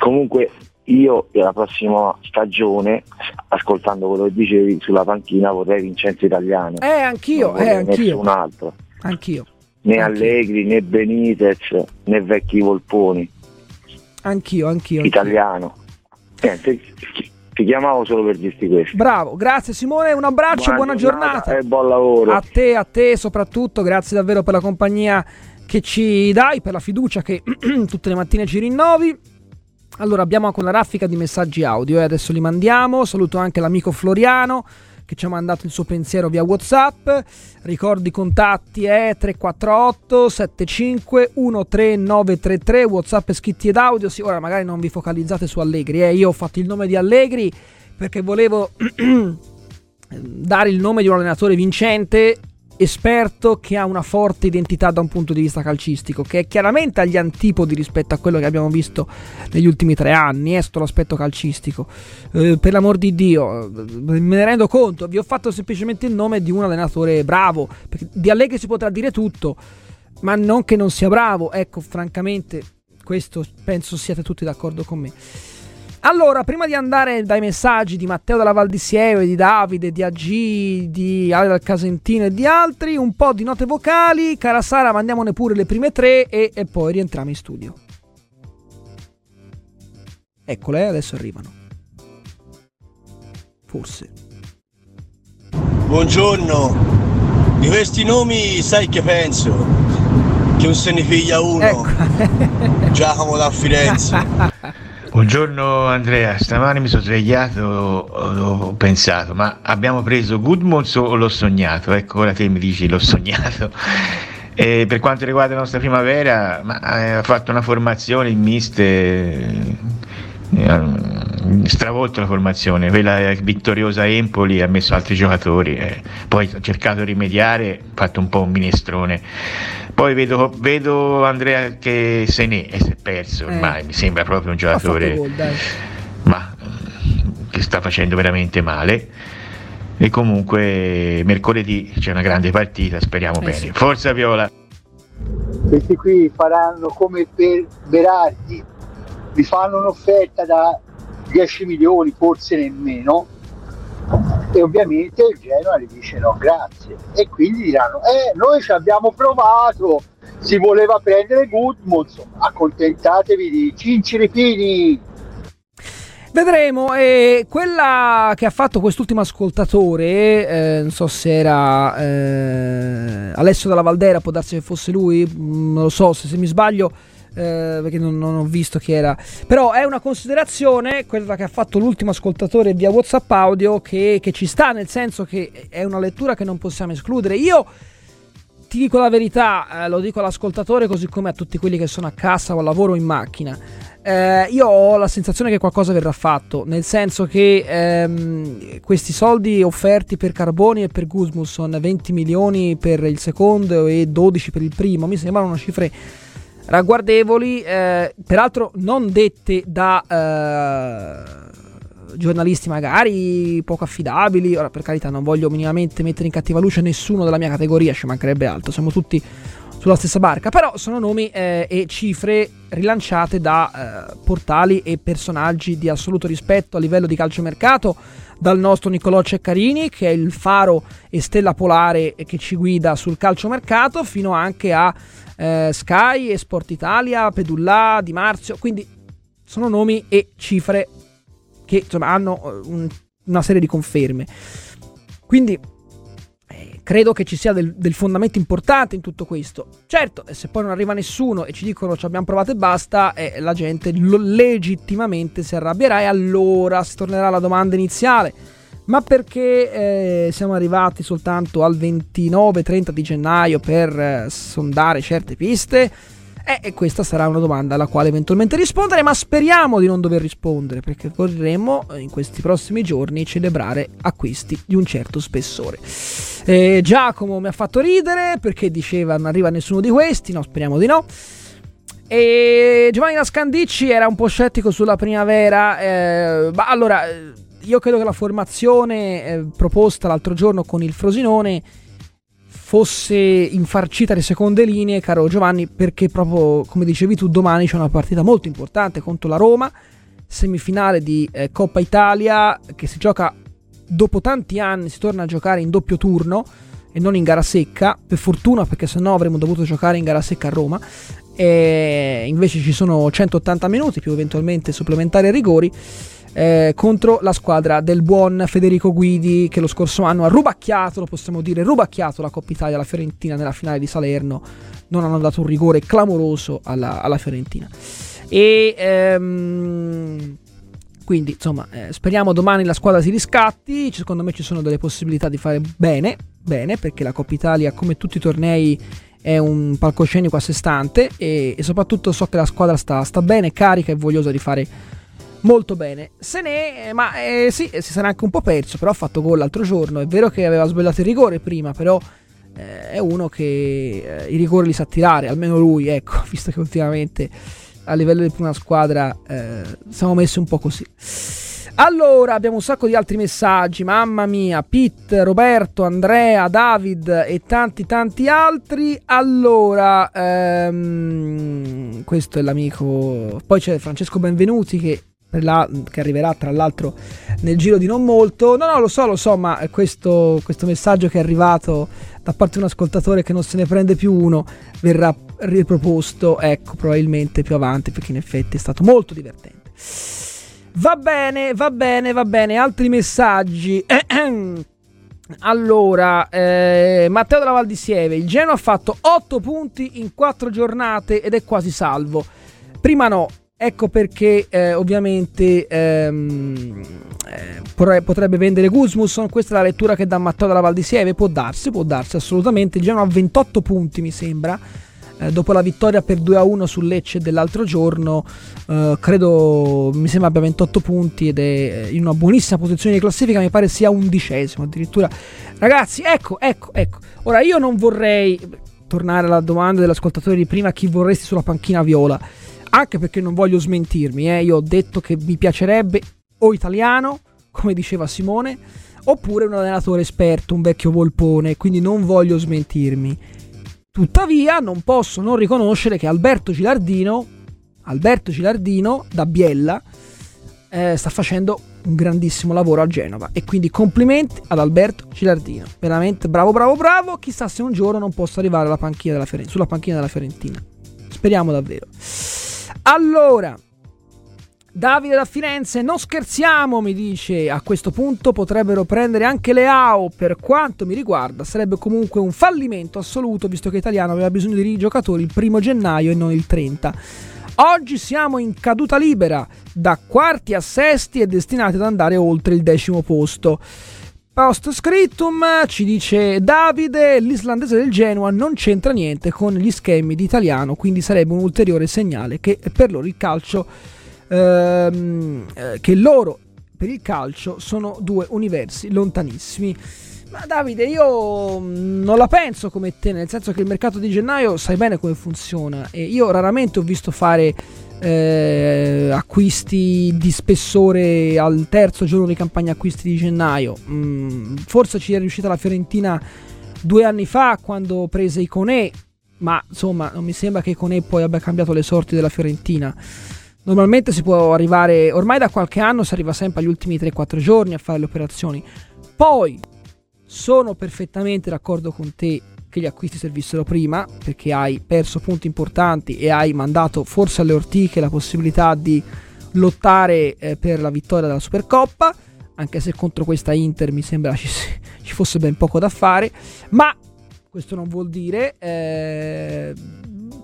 comunque io la prossima stagione, ascoltando quello che dicevi sulla panchina, vorrei Vincenzo Italiano. Eh, anch'io, eh, anch'io. Nessun altro. Anch'io né Allegri né Benitez né vecchi Volponi. Anch'io, anch'io. Italiano. Niente, ti chiamavo solo per dirti questo. Bravo, grazie Simone, un abbraccio, buona, buona giornata, giornata. E buon lavoro. A te, a te soprattutto, grazie davvero per la compagnia che ci dai, per la fiducia che tutte le mattine ci rinnovi. Allora abbiamo anche una raffica di messaggi audio e adesso li mandiamo. Saluto anche l'amico Floriano che ci ha mandato il suo pensiero via WhatsApp. Ricordi contatti è 348 75 13933 WhatsApp scritti ed audio. Sì, ora magari non vi focalizzate su Allegri, eh. io ho fatto il nome di Allegri perché volevo dare il nome di un allenatore vincente esperto che ha una forte identità da un punto di vista calcistico, che è chiaramente agli antipodi rispetto a quello che abbiamo visto negli ultimi tre anni, è sotto l'aspetto calcistico. Eh, per l'amor di Dio, me ne rendo conto, vi ho fatto semplicemente il nome di un allenatore bravo, perché di Allegri si potrà dire tutto, ma non che non sia bravo, ecco, francamente, questo penso siate tutti d'accordo con me. Allora, prima di andare dai messaggi di Matteo della Val di Sieve, di Davide, di AG, di Ale dal Casentino e di altri, un po' di note vocali. Cara Sara, mandiamone pure le prime tre e, e poi rientriamo in studio. Eccole, adesso arrivano. Forse. Buongiorno, Di questi nomi sai che penso? Che un se ne figlia uno. Ecco. Giacomo da Firenze. Buongiorno Andrea, stamani mi sono svegliato, ho, pensato, ma abbiamo preso Goodmons o l'ho sognato? Ecco, ora te mi dici l'ho sognato. E per quanto riguarda la nostra primavera, ma, eh, ha fatto una formazione in miste, stravolto la formazione, quella vittoriosa Empoli ha messo altri giocatori, eh, poi ha cercato di rimediare, ha fatto un po' un minestrone. Poi vedo, vedo Andrea che se ne è, si è perso ormai, mi sembra proprio un giocatore Gol, ma mm, che sta facendo veramente male. E comunque mercoledì c'è una grande partita, speriamo Eh bene. sì. Forza Viola! Questi qui faranno come per Berardi, vi fanno un'offerta da 10 milioni, forse nemmeno, e ovviamente il Genoa gli dice no grazie. E quindi diranno eh noi ci abbiamo provato si voleva prendere Gudmunds accontentatevi di Cinciripini Vedremo, e quella che ha fatto quest'ultimo ascoltatore, eh, non so se era eh, Alessio dalla Valdera, può darsi che fosse lui, mm, non lo so, se, se mi sbaglio, eh, perché non, non ho visto chi era. Però è una considerazione, quella che ha fatto l'ultimo ascoltatore via WhatsApp audio, che, che ci sta, nel senso che è una lettura che non possiamo escludere. Io ti dico la verità, eh, lo dico all'ascoltatore così come a tutti quelli che sono a casa o al lavoro o in macchina. Eh, io ho la sensazione che qualcosa verrà fatto, nel senso che ehm, questi soldi offerti per Carboni e per Gusmusson, 20 milioni per il secondo e 12 per il primo, mi sembrano cifre ragguardevoli, eh, peraltro non dette da eh, giornalisti magari poco affidabili. Ora, per carità, non voglio minimamente mettere in cattiva luce nessuno della mia categoria, ci mancherebbe altro, siamo tutti sulla stessa barca, però sono nomi eh, e cifre rilanciate da eh, portali e personaggi di assoluto rispetto a livello di calciomercato, dal nostro Niccolò Ceccarini, che è il faro e stella polare che ci guida sul calciomercato, fino anche a eh, Sky e Sport Italia, Pedullà, Di Marzio, quindi sono nomi e cifre che insomma, hanno eh, un- una serie di conferme. Quindi eh, credo che ci sia del, del fondamento importante in tutto questo. Certo, eh, se poi non arriva nessuno e ci dicono ci abbiamo provato e basta, eh, la gente lo- legittimamente si arrabbierà e allora si tornerà alla domanda iniziale. Ma perché eh, siamo arrivati soltanto al 29-30 di gennaio per eh, sondare certe piste? Eh, e questa sarà una domanda alla quale eventualmente rispondere, ma speriamo di non dover rispondere, perché vorremmo eh, in questi prossimi giorni celebrare acquisti di un certo spessore. Eh, Giacomo mi ha fatto ridere perché diceva non arriva nessuno di questi, no, speriamo di no. E Giovanni Nascandicci era un po' scettico sulla primavera, eh, ma allora eh, io credo che la formazione eh, proposta l'altro giorno con il Frosinone fosse infarcita di seconde linee, caro Giovanni, perché proprio come dicevi tu, domani c'è una partita molto importante contro la Roma, semifinale di eh, Coppa Italia che si gioca dopo tanti anni, si torna a giocare in doppio turno e non in gara secca, per fortuna perché sennò avremmo dovuto giocare in gara secca a Roma. E invece ci sono 180 minuti più eventualmente supplementari e rigori eh, contro la squadra del buon Federico Guidi che lo scorso anno ha rubacchiato, lo possiamo dire, rubacchiato la Coppa Italia alla Fiorentina nella finale di Salerno. Non hanno dato un rigore clamoroso alla, alla Fiorentina. E ehm, quindi insomma eh, speriamo domani la squadra si riscatti. Secondo me ci sono delle possibilità di fare bene, bene perché la Coppa Italia come tutti i tornei è un palcoscenico a sé stante e, e soprattutto so che la squadra sta, sta bene, carica e vogliosa di fare molto bene. Se ne, ma eh, sì, si sarà anche un po' perso, però ha fatto gol l'altro giorno. È vero che aveva sbagliato il rigore prima, però eh, è uno che eh, i rigori li sa tirare, almeno lui, ecco, visto che ultimamente a livello di prima squadra eh, siamo messi un po' così. Allora, abbiamo un sacco di altri messaggi, mamma mia, Pete, Roberto, Andrea, David e tanti tanti altri. Allora, ehm, questo è l'amico, poi c'è Francesco Benvenuti che, che arriverà tra l'altro nel giro di non molto. No, no, lo so, lo so, ma questo, questo messaggio che è arrivato da parte di un ascoltatore che non se ne prende più uno verrà riproposto, ecco, probabilmente più avanti, perché in effetti è stato molto divertente. Va bene, va bene, va bene. Altri messaggi. Allora, eh, Matteo della Val di Sieve, il Genoa ha fatto 8 punti in 4 giornate ed è quasi salvo. Prima no, ecco perché eh, ovviamente ehm, eh, potrebbe vendere Guzmusson, questa è la lettura che dà Matteo della Val di Sieve, può darsi, può darsi assolutamente, il Genoa ha 28 punti mi sembra, eh, dopo la vittoria per 2-1 sul Lecce dell'altro giorno, eh, credo mi sembra abbia 28 punti ed è in una buonissima posizione di classifica, mi pare sia undicesimo addirittura. Ragazzi, ecco, ecco, ecco. Ora io non vorrei tornare alla domanda dell'ascoltatore di prima, chi vorresti sulla panchina viola, anche perché non voglio smentirmi, eh. io ho detto che mi piacerebbe o italiano, come diceva Simone, oppure un allenatore esperto, un vecchio volpone, quindi non voglio smentirmi. Tuttavia non posso non riconoscere che Alberto Gilardino, Alberto Gilardino da Biella, eh, sta facendo un grandissimo lavoro a Genova e quindi complimenti ad Alberto Gilardino. Veramente bravo, bravo, bravo. Chissà se un giorno non possa arrivare panchina Fiore- sulla panchina della Fiorentina. Speriamo davvero. Allora, Davide da Firenze, non scherziamo, mi dice, a questo punto potrebbero prendere anche le AO, per quanto mi riguarda sarebbe comunque un fallimento assoluto visto che Italiano aveva bisogno di giocatori il primo gennaio e non il 30. Oggi siamo in caduta libera, da quarti a sesti e destinati ad andare oltre il decimo posto. Post scriptum ci dice Davide, l'islandese del Genoa non c'entra niente con gli schemi di italiano, quindi sarebbe un ulteriore segnale che per loro il calcio ehm, eh, che loro per il calcio sono due universi lontanissimi. Ma Davide, io mm, non la penso come te, nel senso che il mercato di gennaio sai bene come funziona e io raramente ho visto fare eh, acquisti di spessore al terzo giorno di campagna acquisti di gennaio. Mm, forse ci è riuscita la Fiorentina due anni fa quando prese Iconè, ma insomma non mi sembra che Iconè poi abbia cambiato le sorti della Fiorentina. Normalmente si può arrivare, ormai da qualche anno si arriva sempre agli ultimi 3-4 giorni a fare le operazioni. Poi sono perfettamente d'accordo con te che gli acquisti servissero prima, perché hai perso punti importanti e hai mandato forse alle ortiche la possibilità di lottare eh, per la vittoria della Supercoppa, anche se contro questa Inter mi sembra ci, ci fosse ben poco da fare, ma questo non vuol dire, eh,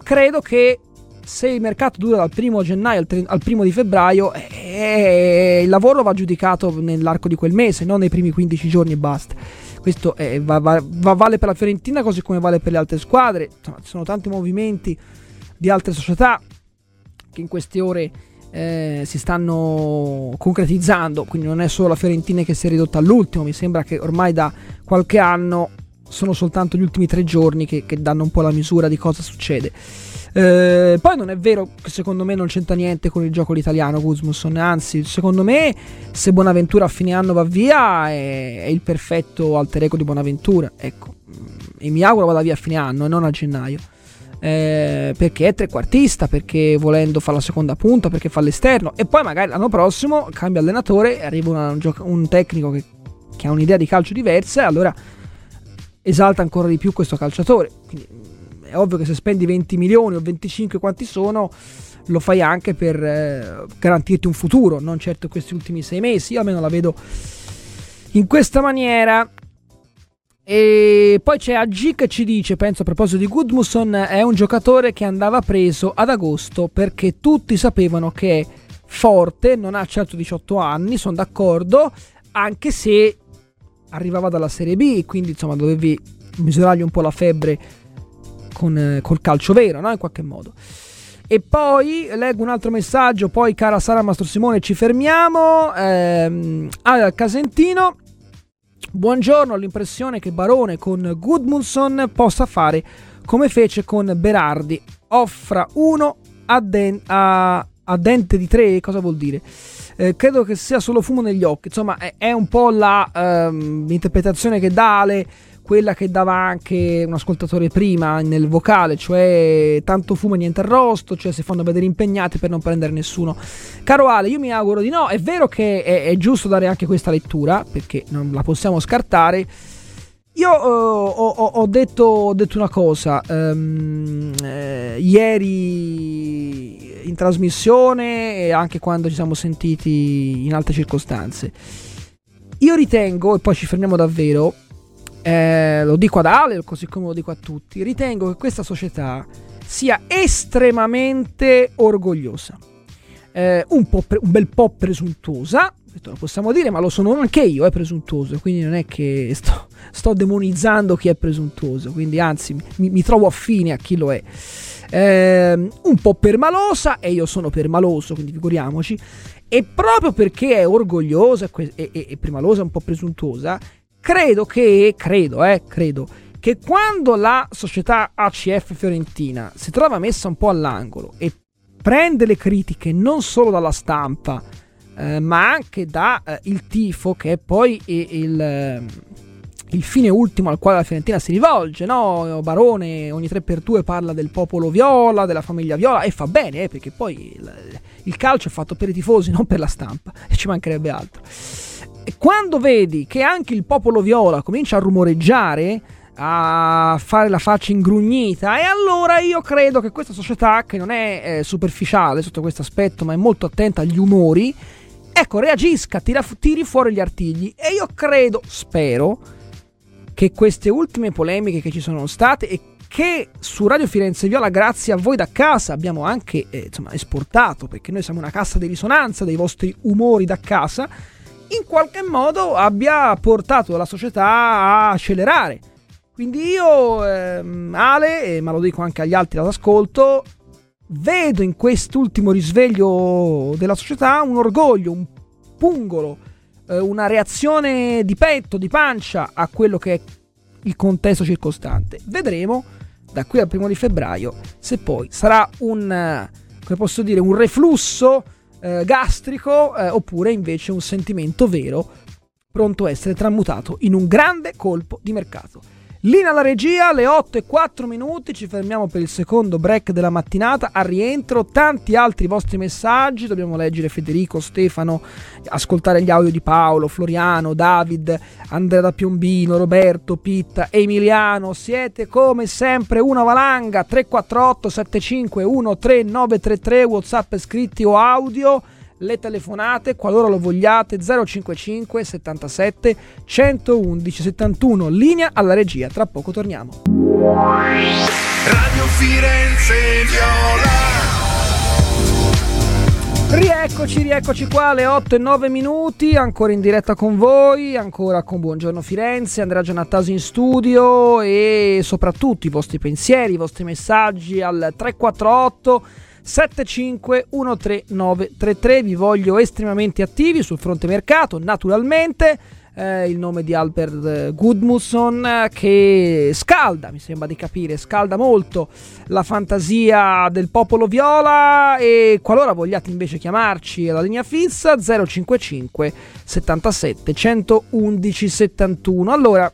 credo che se il mercato dura dal primo gennaio al, tre, al primo di febbraio, eh, il lavoro va giudicato nell'arco di quel mese, non nei primi 15 giorni e basta. Questo va, va, va, vale per la Fiorentina così come vale per le altre squadre. Insomma, ci sono tanti movimenti di altre società che in queste ore eh, si stanno concretizzando, quindi non è solo la Fiorentina che si è ridotta all'ultimo, mi sembra che ormai da qualche anno sono soltanto gli ultimi tre giorni che, che danno un po' la misura di cosa succede. Eh, poi non è vero che secondo me non c'entra niente con il gioco l'italiano Guzmusson, anzi secondo me se Bonaventura a fine anno va via è, è il perfetto alter ego di Bonaventura, ecco, e mi auguro vada via a fine anno e non a gennaio. Eh, perché è trequartista, perché volendo fa la seconda punta, perché fa l'esterno e poi magari l'anno prossimo cambia allenatore e arriva una, un, gioco, un, tecnico che, che ha un'idea di calcio diversa e allora esalta ancora di più questo calciatore. Quindi è ovvio che se spendi 20 milioni o 25 quanti sono, lo fai anche per eh, garantirti un futuro, non certo questi ultimi sei mesi. Io almeno la vedo in questa maniera. E poi c'è AG che ci dice, penso a proposito di Goodmusson, è un giocatore che andava preso ad agosto perché tutti sapevano che è forte, non ha certo 18 anni, sono d'accordo, anche se arrivava dalla Serie B, quindi insomma dovevi misurargli un po' la febbre con, eh, col calcio vero, no? In qualche modo. E poi leggo un altro messaggio, poi cara Sara Mastro Simone ci fermiamo. Ehm, al Casentino, buongiorno, ho l'impressione che Barone con Goodmunson possa fare come fece con Berardi, offra uno a, den- a-, a dente di tre, cosa vuol dire? Eh, credo che sia solo fumo negli occhi, insomma è, è un po' la, ehm, l'interpretazione che dà Ale quella che dava anche un ascoltatore prima nel vocale, cioè tanto fumo e niente arrosto, cioè si fanno vedere impegnati per non prendere nessuno. Caro Ale, io mi auguro di no, è vero che è, è giusto dare anche questa lettura, perché non la possiamo scartare. Io uh, ho, ho, detto, ho, detto, una cosa um, eh, ieri in trasmissione e anche quando ci siamo sentiti in altre circostanze. Io ritengo, e poi ci fermiamo davvero, eh, lo dico ad Ale, così come lo dico a tutti, ritengo che questa società sia estremamente orgogliosa, eh, un, pre- un, bel po' presuntuosa, lo possiamo dire, ma lo sono anche io, è presuntuoso, quindi non è che sto, sto demonizzando chi è presuntuoso, quindi anzi mi, mi trovo affine a chi lo è. Eh, un po' permalosa, e io sono permaloso, quindi figuriamoci, e proprio perché è orgogliosa e, e, e permalosa, un po' presuntuosa, credo che, credo, eh, credo, che quando la società ACF Fiorentina si trova messa un po' all'angolo e prende le critiche non solo dalla stampa, eh, ma anche dal eh, tifo, che è poi il, eh, il, fine ultimo al quale la Fiorentina si rivolge, no? Barone ogni 3x2 parla del popolo viola, della famiglia viola, e fa bene, eh, perché poi il, il calcio è fatto per i tifosi, non per la stampa, e ci mancherebbe altro. Quando vedi che anche il popolo viola comincia a rumoreggiare, a fare la faccia ingrugnita, e allora io credo che questa società, che non è eh, superficiale sotto questo aspetto, ma è molto attenta agli umori, ecco, reagisca, tira, tiri fuori gli artigli. E io credo, spero, che queste ultime polemiche che ci sono state e che su Radio Firenze Viola, grazie a voi da casa, abbiamo anche eh, insomma, esportato, perché noi siamo una cassa di risonanza dei vostri umori da casa, in qualche modo abbia portato la società a accelerare. Quindi io, ehm, Ale, ma lo dico anche agli altri all'ascolto, vedo in quest'ultimo risveglio della società un orgoglio, un pungolo, eh, una reazione di petto, di pancia a quello che è il contesto circostante. Vedremo da qui al primo di febbraio se poi sarà un, come posso dire, un reflusso eh, gastrico eh, oppure invece un sentimento vero pronto a essere tramutato in un grande colpo di mercato. Linea alla regia, alle 8 e 4 minuti, ci fermiamo per il secondo break della mattinata, a rientro tanti altri vostri messaggi, dobbiamo leggere Federico, Stefano, ascoltare gli audio di Paolo, Floriano, David, Andrea da Piombino, Roberto, Pitta, Emiliano, siete come sempre una valanga, 348 75 13933, Whatsapp scritti o audio le telefonate qualora lo vogliate 055 77 111 71 linea alla regia tra poco torniamo. Radio Firenze Viola. Rieccoci, rieccoci qua alle 8 e 9 minuti, ancora in diretta con voi, ancora con Buongiorno Firenze, Andrea Giannattasi in studio e soprattutto i vostri pensieri, i vostri messaggi al 348 7513933 vi voglio estremamente attivi sul fronte mercato naturalmente. Eh, il nome di Albert Gudmusson eh, che scalda mi sembra di capire scalda molto la fantasia del popolo viola. E qualora vogliate invece chiamarci alla linea fissa 055 77 111 71 allora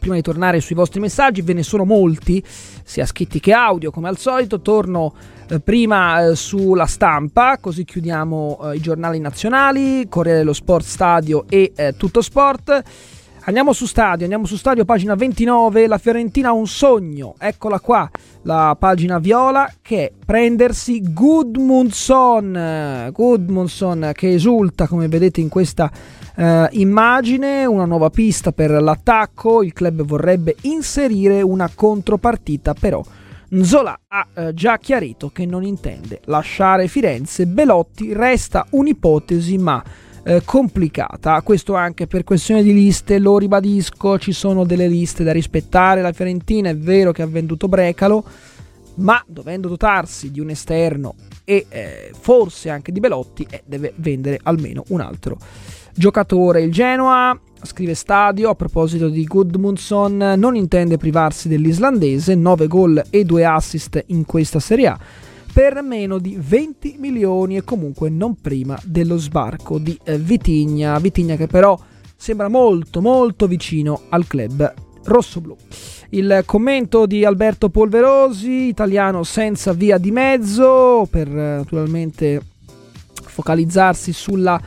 prima di tornare sui vostri messaggi, ve ne sono molti, sia scritti che audio, come al solito. Torno eh, prima eh, sulla stampa, così chiudiamo eh, i giornali nazionali, Corriere dello Sport Stadio e eh, Tutto Sport. Andiamo su stadio, andiamo su stadio, pagina 29, la Fiorentina ha un sogno, eccola qua, la pagina viola che è prendersi Gudmundsson, Gudmundsson che esulta come vedete in questa Uh, immagine, una nuova pista per l'attacco, il club vorrebbe inserire una contropartita però Nzola ha uh, già chiarito che non intende lasciare Firenze, Belotti resta un'ipotesi ma uh, complicata, questo anche per questione di liste, lo ribadisco, ci sono delle liste da rispettare, la Fiorentina è vero che ha venduto Brecalo, ma dovendo dotarsi di un esterno e eh, forse anche di Belotti, eh, deve vendere almeno un altro giocatore. Il Genoa, scrive Stadio, a proposito di Gudmundsson, non intende privarsi dell'islandese, 9 gol e 2 assist in questa Serie A, per meno di 20 milioni e comunque non prima dello sbarco di eh, Vitigna. Vitigna che però sembra molto molto vicino al club rossoblù. Il commento di Alberto Polverosi, italiano senza via di mezzo, per eh, naturalmente focalizzarsi sulla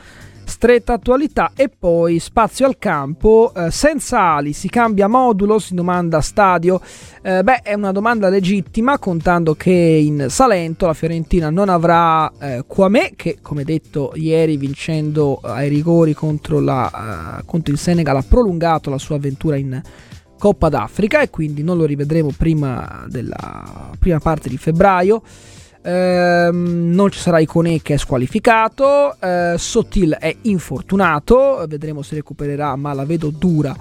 stretta attualità e poi spazio al campo, eh, senza ali, si cambia modulo, si domanda stadio. Eh, beh, è una domanda legittima, contando che in Salento la Fiorentina non avrà eh, Quame, che come detto ieri vincendo ai rigori contro, la, uh, contro il Senegal ha prolungato la sua avventura in Coppa d'Africa e quindi non lo rivedremo prima della prima parte di febbraio. Ehm, non ci sarà Icone che è squalificato. Eh, Sottil è infortunato. Vedremo se recupererà, ma la vedo dura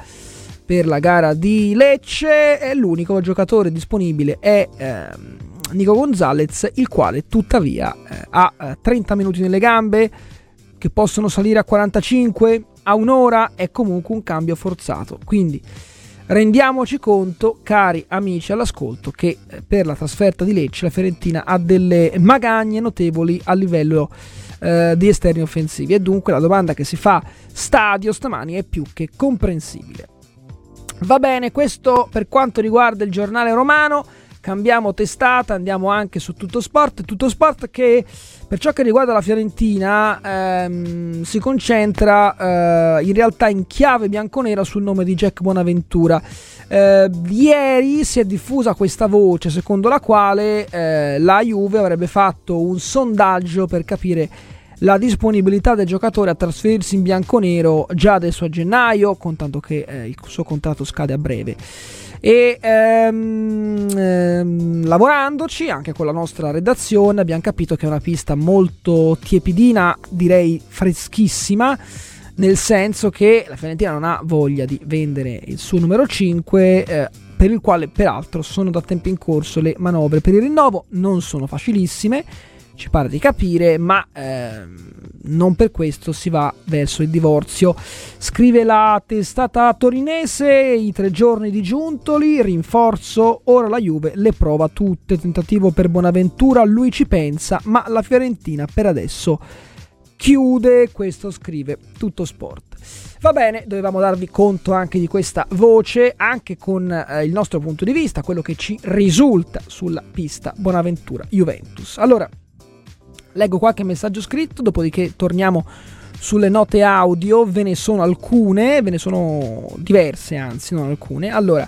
per la gara di Lecce. E l'unico giocatore disponibile è ehm, Nico Gonzalez, il quale tuttavia eh, ha eh, 30 minuti nelle gambe che possono salire a 45 a un'ora. È comunque un cambio forzato. Quindi Rendiamoci conto, cari amici all'ascolto, che eh, per la trasferta di Lecce la Fiorentina ha delle magagne notevoli a livello eh, di esterni offensivi e dunque la domanda che si fa stadio stamani è più che comprensibile. Va bene, questo per quanto riguarda il giornale romano cambiamo testata, andiamo anche su Tutto Sport. Tutto Sport che per ciò che riguarda la Fiorentina ehm, si concentra eh, in realtà in chiave bianconera sul nome di Jack Bonaventura. Eh, ieri si è diffusa questa voce secondo la quale eh, la Juve avrebbe fatto un sondaggio per capire la disponibilità del giocatore a trasferirsi in bianconero già adesso a gennaio, contando che eh, il suo contratto scade a breve e ehm, ehm, lavorandoci anche con la nostra redazione abbiamo capito che è una pista molto tiepidina, direi freschissima, nel senso che la Fiorentina non ha voglia di vendere il suo numero 5. Eh, per il quale peraltro sono da tempo in corso le manovre per il rinnovo, non sono facilissime, ci pare di capire, ma ehm, non per questo si va verso il divorzio. Scrive la testata torinese, i tre giorni di Giuntoli, rinforzo, ora la Juve le prova tutte, tentativo per Bonaventura, lui ci pensa, ma la Fiorentina per adesso chiude, questo scrive tutto sport. Va bene, dovevamo darvi conto anche di questa voce, anche con eh, il nostro punto di vista, quello che ci risulta sulla pista Bonaventura Juventus. Allora, Leggo qualche messaggio scritto, dopodiché torniamo sulle note audio, ve ne sono alcune, ve ne sono diverse anzi, non alcune. Allora,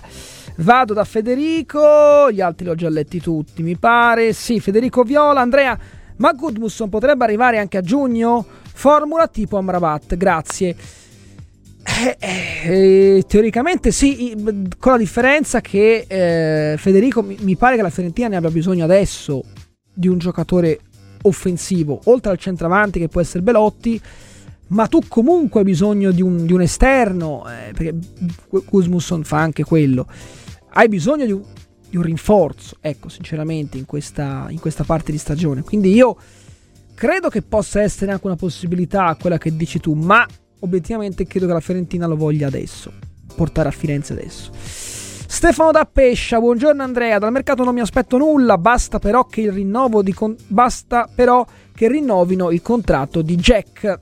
vado da Federico, gli altri li ho già letti tutti, mi pare. Sì, Federico Viola, Andrea, ma Goodmusson potrebbe arrivare anche a giugno? Formula tipo Amrabat, grazie. Eh, eh, teoricamente sì, con la differenza che eh, Federico mi, mi pare che la Fiorentina ne abbia bisogno adesso di un giocatore offensivo, oltre al centravanti che può essere Belotti, ma tu comunque hai bisogno di un, di un esterno, eh, perché Gusmusson fa anche quello, hai bisogno di un, di un rinforzo, ecco, sinceramente, in questa, in questa, parte di stagione. Quindi io credo che possa essere anche una possibilità quella che dici tu, ma obiettivamente credo che la Fiorentina lo voglia adesso, portare a Firenze adesso. Stefano da Pescia, buongiorno Andrea, dal mercato non mi aspetto nulla, basta però che con- basta però che rinnovino il contratto di Jack.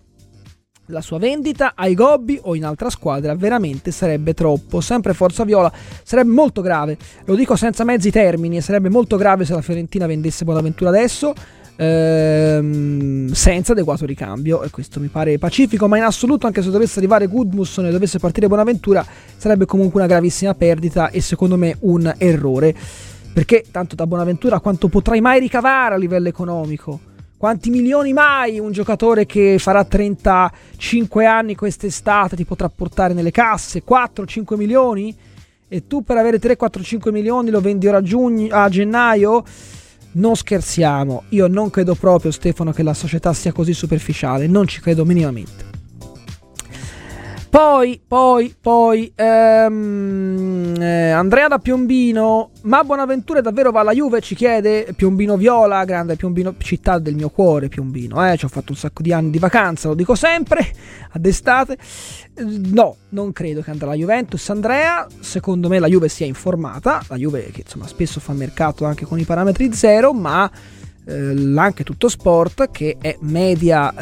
La sua vendita ai Gobbi o in altra squadra veramente sarebbe troppo. Sempre Forza Viola sarebbe molto grave. Lo dico senza mezzi termini, sarebbe molto grave se la Fiorentina vendesse Bonaventura adesso ehm, senza adeguato ricambio e questo mi pare pacifico ma in assoluto anche se dovesse arrivare Goodmusson e dovesse partire Bonaventura sarebbe comunque una gravissima perdita e secondo me un errore. Perché tanto da Bonaventura quanto potrai mai ricavare a livello economico? Quanti milioni mai un giocatore che farà 35 anni quest'estate ti potrà portare nelle casse? 4-5 milioni? E tu per avere 3-4-5 milioni lo vendi ora a, giugno, a gennaio non scherziamo, io non credo proprio Stefano che la società sia così superficiale, non ci credo minimamente. Poi, poi, poi, ehm, eh, Andrea da Piombino, ma Buonaventura davvero va alla Juve? Ci chiede Piombino Viola, grande Piombino, città del mio cuore Piombino, eh, ci ho fatto un sacco di anni di vacanza, lo dico sempre, ad estate. No, non credo che andrà alla Juventus. Andrea, secondo me la Juve si è informata, la Juve che insomma spesso fa mercato anche con i parametri zero, ma eh, anche tutto sport che è media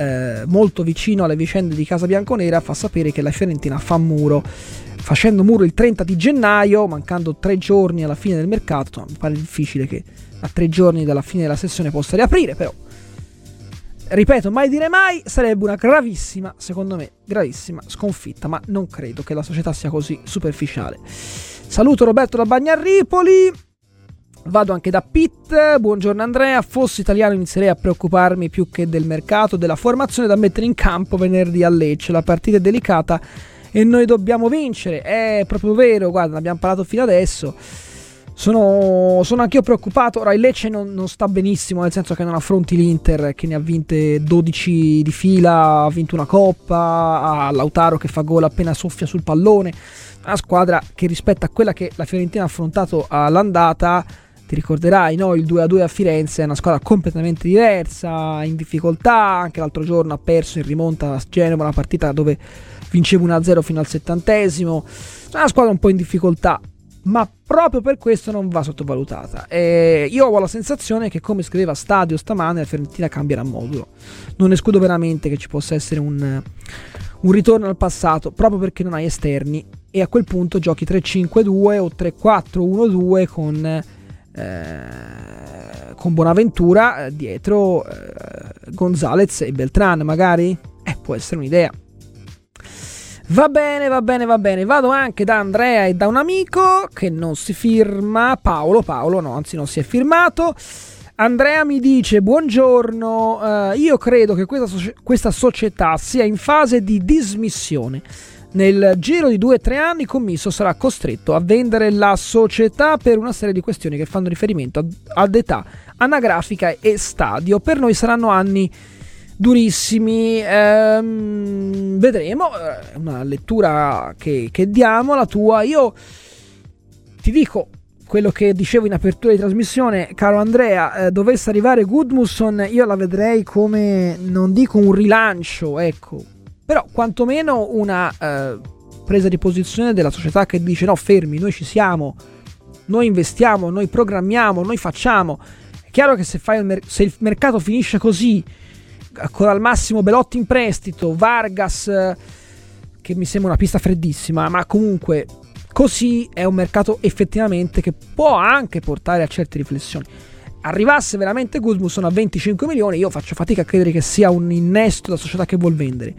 eh, molto vicino alle vicende di Casa Bianconera fa sapere che la Fiorentina fa muro facendo muro il 30 di gennaio mancando tre giorni alla fine del mercato mi pare difficile che a tre giorni dalla fine della sessione possa riaprire però ripeto, mai dire mai, sarebbe una gravissima, secondo me, gravissima sconfitta, ma non credo che la società sia così superficiale. Saluto Roberto da Bagnarripoli. Vado anche da Pitt. Buongiorno Andrea. Fossi italiano inizierei a preoccuparmi più che del mercato, della formazione da mettere in campo venerdì a Lecce. La partita è delicata e noi dobbiamo vincere. È proprio vero, guarda, ne abbiamo parlato fino adesso. Sono, sono anch'io preoccupato. Ora il Lecce non, non, sta benissimo, nel senso che non affronti l'Inter che ne ha vinte 12 di fila, ha vinto una coppa, ha Lautaro che fa gol appena soffia sul pallone. Una squadra che rispetto a quella che la Fiorentina ha affrontato all'andata, ti ricorderai, no? il 2-2 a Firenze è una squadra completamente diversa, in difficoltà. Anche l'altro giorno ha perso in rimonta a Genova, una partita dove vinceva 1-0 fino al settantesimo. Una squadra un po' in difficoltà ma proprio per questo non va sottovalutata. E io ho la sensazione che, come scriveva Stadio stamane, la Fiorentina cambierà modulo. Non escludo veramente che ci possa essere un, un ritorno al passato, proprio perché non hai esterni. E a quel punto giochi 3-5-2 o 3-4-1-2 con, eh, con Bonaventura eh, dietro eh, Gonzalez e Beltran, magari? Eh, può essere un'idea. Va bene, va bene, va bene. Vado anche da Andrea e da un amico che non si firma. Paolo, Paolo, no, anzi non si è firmato. Andrea mi dice: Buongiorno, uh, io credo che questa, so- questa società sia in fase di dismissione. Nel giro di 2-3 anni, Commisso sarà costretto a vendere la società per una serie di questioni che fanno riferimento ad, età anagrafica e stadio. Per noi saranno anni durissimi. Ehm, vedremo. È una lettura che, che diamo, la tua. Io ti dico quello che dicevo in apertura di trasmissione, caro Andrea, eh, dovesse arrivare Goodmusson, io la vedrei come, non dico un rilancio, ecco, però quantomeno una eh, presa di posizione della società che dice no, fermi, noi ci siamo, noi investiamo, noi programmiamo, noi facciamo. È chiaro che se, il, mer- se il mercato finisce così, con al massimo Belotti in prestito, Vargas che mi sembra una pista freddissima, ma comunque così è un mercato effettivamente che può anche portare a certe riflessioni. Arrivasse veramente Gudmundsson a 25 milioni, io faccio fatica a credere che sia un innesto da società che vuol vendere.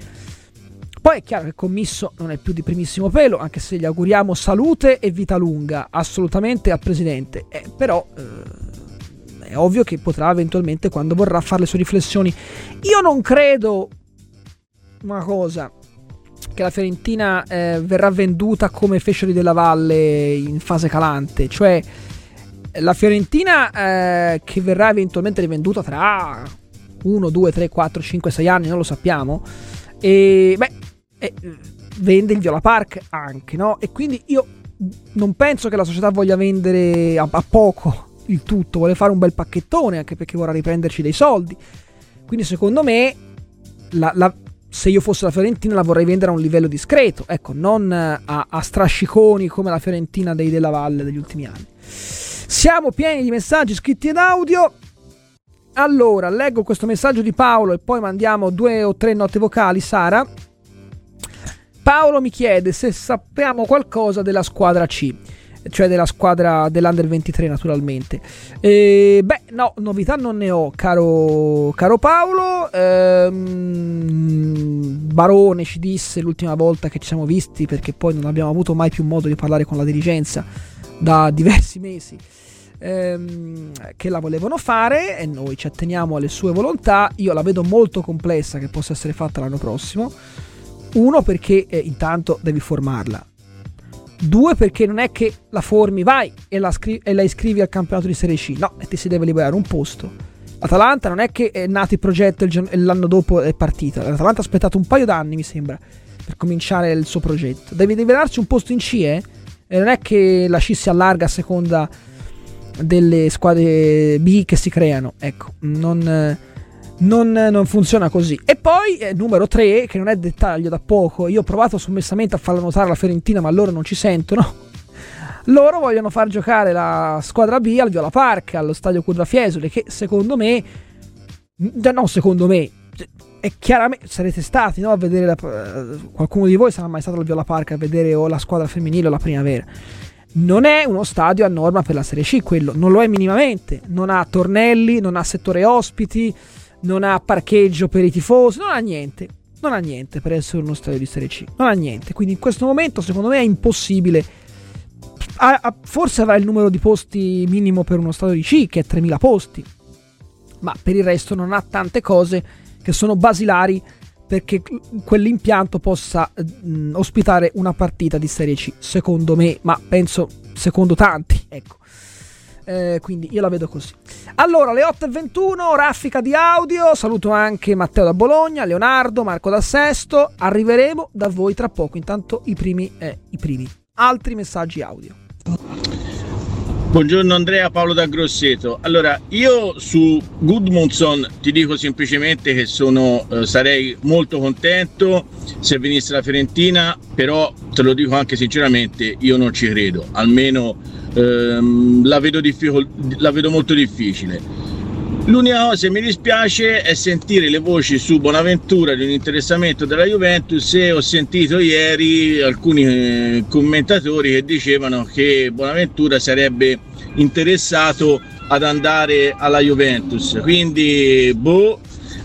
Poi è chiaro che Commisso non è più di primissimo pelo, anche se gli auguriamo salute e vita lunga, assolutamente al presidente. Eh, però eh, è ovvio che potrà eventualmente quando vorrà fare le sue riflessioni. Io non credo una cosa che la Fiorentina eh, verrà venduta come Feccioli della Valle in fase calante, cioè la Fiorentina eh, che verrà eventualmente rivenduta tra 1, 2, 3, 4, 5, 6 anni, non lo sappiamo. E beh, eh, vende il Viola Park anche, no? E quindi io non penso che la società voglia vendere a, a poco il tutto, vuole fare un bel pacchettone anche perché vorrà riprenderci dei soldi. Quindi secondo me la, la, se io fossi la Fiorentina la vorrei vendere a un livello discreto, ecco, non a, a strasciconi come la Fiorentina dei Della Valle degli ultimi anni. Siamo pieni di messaggi scritti ed audio. Allora, leggo questo messaggio di Paolo e poi mandiamo due o tre note vocali, Sara. Paolo mi chiede se sappiamo qualcosa della squadra C cioè della squadra dell'Under 23 naturalmente. E, beh, no, novità non ne ho, caro, caro Paolo. Ehm, Barone ci disse l'ultima volta che ci siamo visti, perché poi non abbiamo avuto mai più modo di parlare con la dirigenza da diversi mesi. Ehm, che la volevano fare e noi ci atteniamo alle sue volontà. Io la vedo molto complessa che possa essere fatta l'anno prossimo. Uno perché eh, intanto devi formarla Due, perché non è che la formi, vai e la, scri- e la iscrivi al campionato di Serie C. No, e ti si deve liberare un posto. Atalanta non è che è nato il progetto e l'anno dopo è partita. L'Atalanta ha aspettato un paio d'anni, mi sembra, per cominciare il suo progetto. Devi liberarsi un posto in C, eh? E non è che la C si allarga a seconda delle squadre B che si creano. Ecco, non non, non, funziona così. E poi, eh, numero 3, che non è dettaglio da poco, io ho provato sommessamente a farla notare la Fiorentina, ma loro non ci sentono. Loro vogliono far giocare la squadra B al Viola Park, allo stadio Curva Fiesole, che secondo me, no, secondo me, è chiaramente, sarete stati no, a vedere, la, qualcuno di voi sarà mai stato al Viola Park a vedere o la squadra femminile o la primavera. Non è uno stadio a norma per la Serie C, quello non lo è minimamente. Non ha tornelli, non ha settore ospiti, non ha parcheggio per i tifosi, non ha niente. Non ha niente per essere uno stadio di Serie C. Non ha niente. Quindi in questo momento, secondo me, è impossibile. Ha- ha- forse avrà il numero di posti minimo per uno stadio di C, che è 3.000 posti. Ma per il resto non ha tante cose che sono basilari perché quell'impianto possa mh, ospitare una partita di Serie C, secondo me, ma penso secondo tanti, ecco. Eh, quindi io la vedo così. Allora, le 8.21, raffica di audio. Saluto anche Matteo da Bologna, Leonardo, Marco da Sesto. Arriveremo da voi tra poco. Intanto i primi, eh, i primi. Altri messaggi audio. Buongiorno Andrea, Paolo da Grosseto. Allora, io su Goodmundson ti dico semplicemente che sono, eh, sarei molto contento se venisse la Fiorentina, però te lo dico anche sinceramente, io non ci credo, almeno ehm, la, vedo difficol- la vedo molto difficile. L'unica cosa che mi dispiace è sentire le voci su Bonaventura di un interessamento della Juventus e ho sentito ieri alcuni eh, commentatori che dicevano che Bonaventura sarebbe interessato ad andare alla Juventus. Quindi, boh,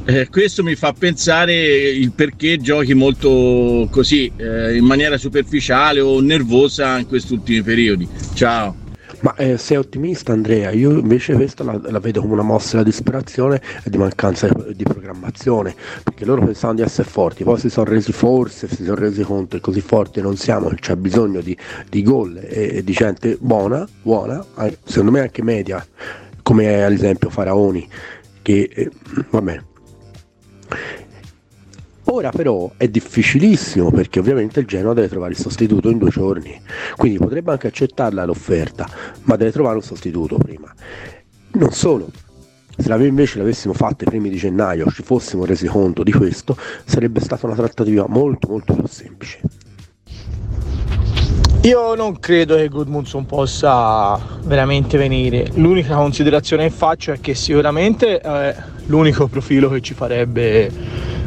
eh, questo mi fa pensare il perché giochi molto così, eh, in maniera superficiale o nervosa in questi ultimi periodi. Ciao. Ma eh, sei ottimista Andrea? Io invece questa la, la, vedo come una mossa di disperazione e di mancanza di, di, programmazione, perché loro pensavano di essere forti, poi si sono resi forse, si sono resi conto che così forti non siamo, c'è bisogno di, di gol e, e, di gente buona, buona, secondo me anche media, come ad esempio Faraoni, che eh, va bene. Ora però è difficilissimo perché ovviamente il Genoa deve trovare il sostituto in due giorni, quindi potrebbe anche accettarla l'offerta, ma deve trovare un sostituto prima. Non solo, se invece l'avessimo fatto i primi di gennaio, ci fossimo resi conto di questo, sarebbe stata una trattativa molto molto più semplice. Io non credo che Goodmundson possa veramente venire. L'unica considerazione che faccio è che sicuramente è l'unico profilo che ci farebbe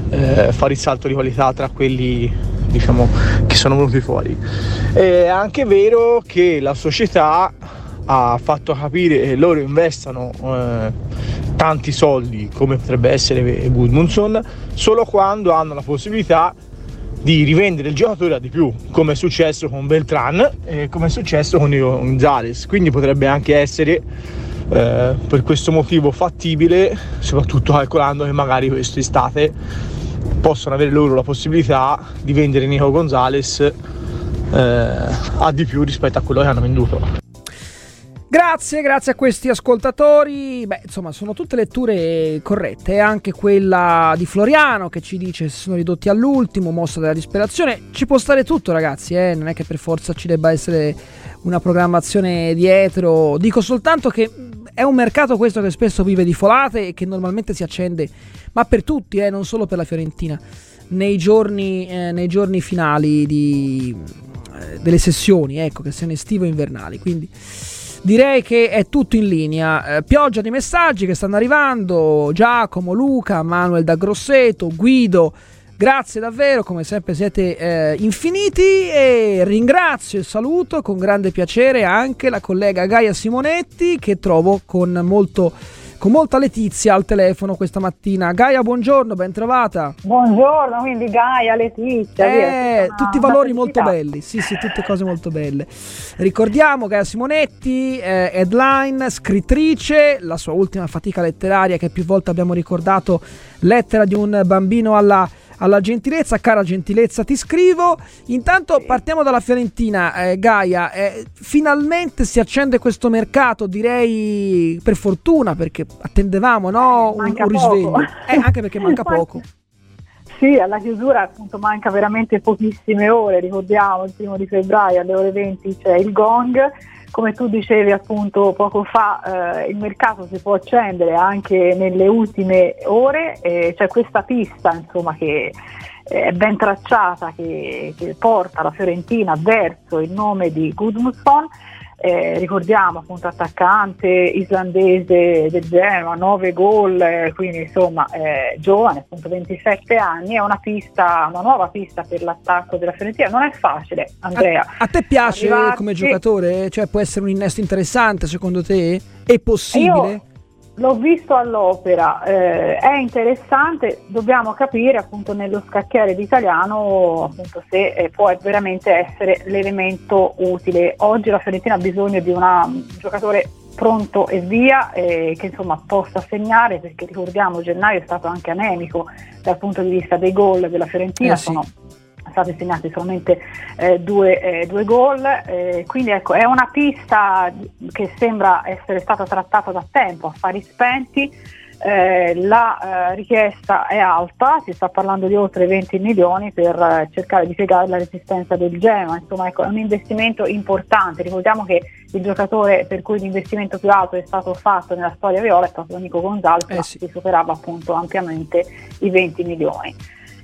eh, fare il salto di qualità tra quelli diciamo, che sono venuti fuori. È anche vero che la società ha fatto capire che loro investano eh, tanti soldi come potrebbe essere Gudmundsson solo quando hanno la possibilità di rivendere il giocatore a di più come è successo con Beltran e come è successo con Gonzales quindi potrebbe anche essere eh, per questo motivo fattibile soprattutto calcolando che magari quest'estate possono avere loro la possibilità di vendere Nico Gonzalez eh, a di più rispetto a quello che hanno venduto. Grazie, grazie a questi ascoltatori. Beh, insomma, sono tutte letture corrette. Anche quella di Floriano che ci dice si sono ridotti all'ultimo, mossa della disperazione. Ci può stare tutto, ragazzi, eh? non è che per forza ci debba essere una programmazione dietro. Dico soltanto che è un mercato questo che spesso vive di folate e che normalmente si accende ma per tutti, eh, non solo per la Fiorentina, nei giorni, eh, nei giorni finali di, eh, delle sessioni, ecco, che siano estive o invernali. Quindi direi che è tutto in linea. Eh, pioggia di messaggi che stanno arrivando: Giacomo, Luca, Manuel da Grosseto, Guido. Grazie davvero, come sempre siete eh, infiniti e ringrazio e saluto con grande piacere anche la collega Gaia Simonetti che trovo con molto con molta letizia al telefono questa mattina. Gaia, buongiorno, ben trovata. Buongiorno, quindi Gaia, Letizia. Eh, via, tutti valori molto belli, sì, sì, tutte cose molto belle. Ricordiamo Gaia Simonetti, eh, headline, scrittrice, la sua ultima fatica letteraria che più volte abbiamo ricordato, lettera di un bambino alla alla gentilezza, cara gentilezza ti scrivo. Intanto partiamo dalla Fiorentina, eh, Gaia, eh, finalmente si accende questo mercato, direi per fortuna perché attendevamo no? Eh, un, un, risveglio, eh, anche perché manca poco. Sì, alla chiusura appunto manca veramente pochissime ore, ricordiamo il primo di febbraio alle ore 20 c'è il gong come tu dicevi appunto poco fa, eh, il mercato si può accendere anche nelle ultime ore, eh, c'è questa pista insomma, che è ben tracciata che, che, porta la Fiorentina verso il nome di Gudmundsson eh, ricordiamo appunto attaccante islandese del Genoa, 9 gol, eh, quindi insomma eh, giovane, appunto 27 anni, è una pista, una nuova pista per l'attacco della Fiorentina, non è facile Andrea. A, a te piace Arrivarci... come giocatore? Cioè può essere un innesto interessante secondo te? È possibile? Io L'ho visto all'opera, eh, è interessante, dobbiamo capire appunto nello scacchiere d'italiano appunto, se eh, può veramente essere l'elemento utile. Oggi la Fiorentina ha bisogno di una- un giocatore pronto e via eh, che insomma possa segnare perché ricordiamo gennaio è stato anche anemico dal punto di vista dei gol della Fiorentina, Eh sì. sono stati segnati solamente eh, due, eh, due gol, eh, quindi ecco è una pista che sembra essere stata trattata da tempo, affari spenti, eh, la eh, richiesta è alta, si sta parlando di oltre 20 milioni per eh, cercare di piegare la resistenza del Genoa, insomma ecco, è un investimento importante, ricordiamo che il giocatore per cui l'investimento più alto è stato fatto nella storia viola è stato Nico Gonzalez, Eh sì. si superava appunto ampiamente i 20 milioni.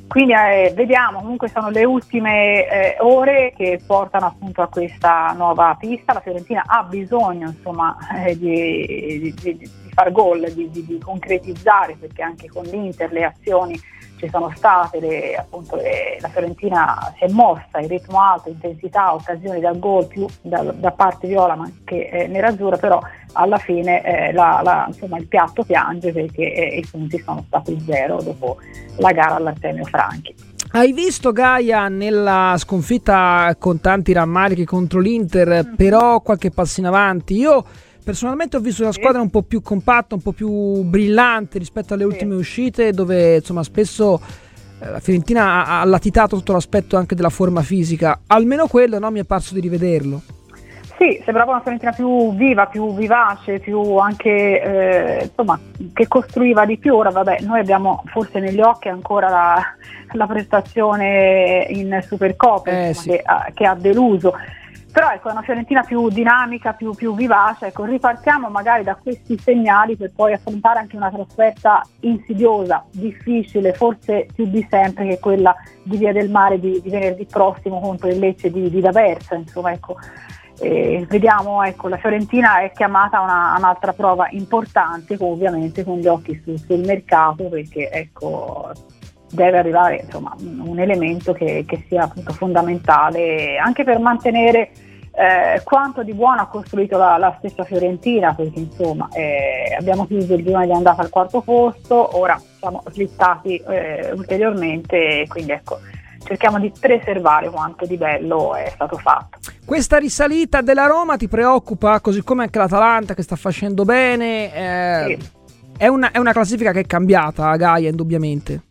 Quindi eh, vediamo, comunque sono le ultime eh, ore che portano appunto a questa nuova pista, la Fiorentina ha bisogno insomma eh, di, di- di- far gol, di- di concretizzare perché anche con l'Inter le azioni ci sono state, le- appunto, le- la Fiorentina si è mossa, il ritmo alto, intensità, occasioni dal gol più da, da parte viola ma anche eh, nerazzurra, però alla fine eh, la- la- insomma, il piatto piange perché eh, i punti sono stati zero dopo la gara all'Artemio Franchi. Hai visto Gaia nella sconfitta con tanti rammarichi contro l'Inter, però qualche passo in avanti? Io personalmente ho visto una squadra un po' più compatta, un po' più brillante rispetto alle ultime uscite, dove insomma spesso eh, la Fiorentina ha, ha latitato sotto l'aspetto anche della forma fisica. Almeno quello no, mi è parso di rivederlo. Sì, sembrava una Fiorentina più viva, più vivace, più anche eh, insomma che costruiva di più. Ora vabbè, noi abbiamo forse negli occhi ancora la, la prestazione in Supercoppa Eh, sì. che, che ha deluso. Però ecco, è una Fiorentina più dinamica, più, più vivace. Ecco, ripartiamo magari da questi segnali per poi affrontare anche una trasferta insidiosa, difficile, forse più di sempre che quella di Via del Mare di, di venerdì prossimo contro il Lecce di, di D'Aversa. Insomma, ecco, eh, vediamo, ecco, la Fiorentina è chiamata a una- un'altra prova importante, ovviamente con gli occhi su- sul mercato, perché ecco, deve arrivare insomma, un elemento che, che sia appunto fondamentale anche per mantenere eh, quanto di buono ha costruito la, la stessa Fiorentina, perché insomma eh, abbiamo chiuso il girone di andata al quarto posto, ora siamo slittati eh, ulteriormente, quindi ecco, cerchiamo di preservare quanto di bello è stato fatto. Questa risalita della Roma ti preoccupa, così come anche l'Atalanta che sta facendo bene? eh, è, una, è una classifica che è cambiata, Gaia, indubbiamente.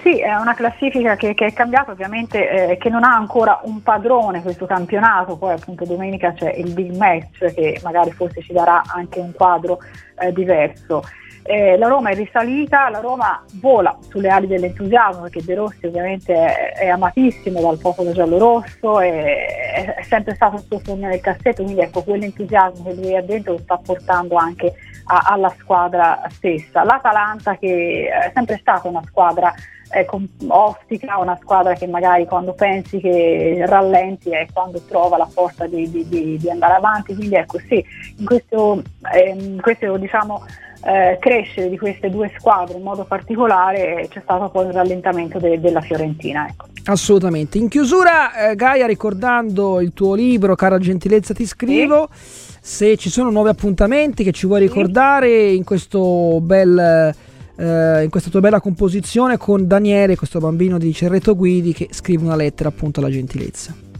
Sì, è una classifica che, che è cambiata ovviamente, eh, che non ha ancora un padrone questo campionato, poi appunto domenica c'è il big match che magari forse ci darà anche un quadro eh, diverso. Eh, la Roma è risalita, la Roma vola sulle ali dell'entusiasmo perché De Rossi ovviamente è, è amatissimo dal popolo giallo-rosso, è, è sempre stato il suo sogno nel cassetto, quindi ecco quell'entusiasmo che lui ha dentro lo sta portando anche a- alla squadra stessa. L'Atalanta che è sempre stata una squadra com- ostica, una squadra che magari quando pensi che rallenti è quando trova la forza di, di- di- andare avanti, quindi ecco sì, in questo, ehm, questo diciamo eh, crescere di queste due squadre in modo particolare c'è stato poi un rallentamento de- della Fiorentina. Ecco. Assolutamente. In chiusura, eh, Gaia, ricordando il tuo libro, cara gentilezza, ti scrivo. Se ci sono nuovi appuntamenti che ci vuoi ricordare in, questo bel, eh, in questa tua bella composizione con Daniele, questo bambino di Cerreto Guidi, che scrive una lettera appunto alla gentilezza.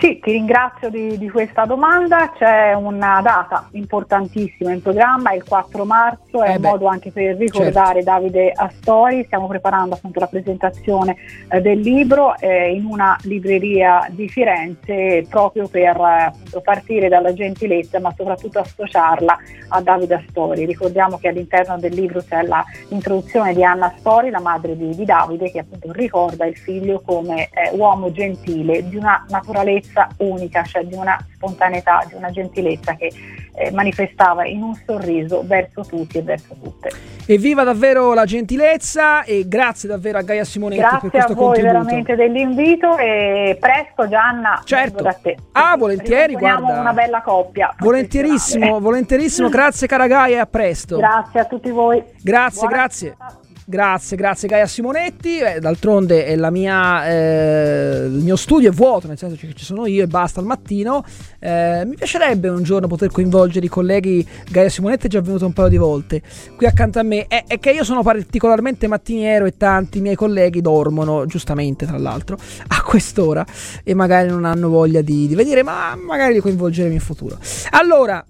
Sì, ti ringrazio di, di questa domanda. C'è una data importantissima in programma, il 4 marzo, è Eh un beh, modo anche per ricordare Davide Astori. Stiamo preparando appunto la presentazione eh, del libro eh, in una libreria di Firenze proprio per eh, appunto, partire dalla gentilezza ma soprattutto associarla a Davide Astori. Ricordiamo che all'interno del libro c'è la- l'introduzione di Anna Astori, la madre di, di Davide, che appunto ricorda il figlio come eh, uomo gentile, di una naturalezza unica, cioè di una spontaneità, di una gentilezza che eh, manifestava in un sorriso verso tutti e verso tutte. Evviva davvero la gentilezza e grazie davvero a Gaia Simonetti per Grazie a questo voi contributo. veramente dell'invito e presto Gianna Certo. da te. Ah, volentieri, guarda. una bella coppia. Volentierissimo, volentierissimo. Grazie cara Gaia e a presto. Grazie a tutti voi. Grazie, Buona grazie. Grazie, grazie Gaia Simonetti. Eh, d'altronde mia, eh, il mio studio è vuoto, nel senso che ci sono io e basta al mattino. Eh, mi piacerebbe un giorno poter coinvolgere i colleghi. Gaia Simonetti è già venuto un paio di volte qui accanto a me. È, è che io sono particolarmente mattiniero e tanti miei colleghi dormono, giustamente tra l'altro, a quest'ora e magari non hanno voglia di, di venire, ma magari li coinvolgeremo in futuro. Allora,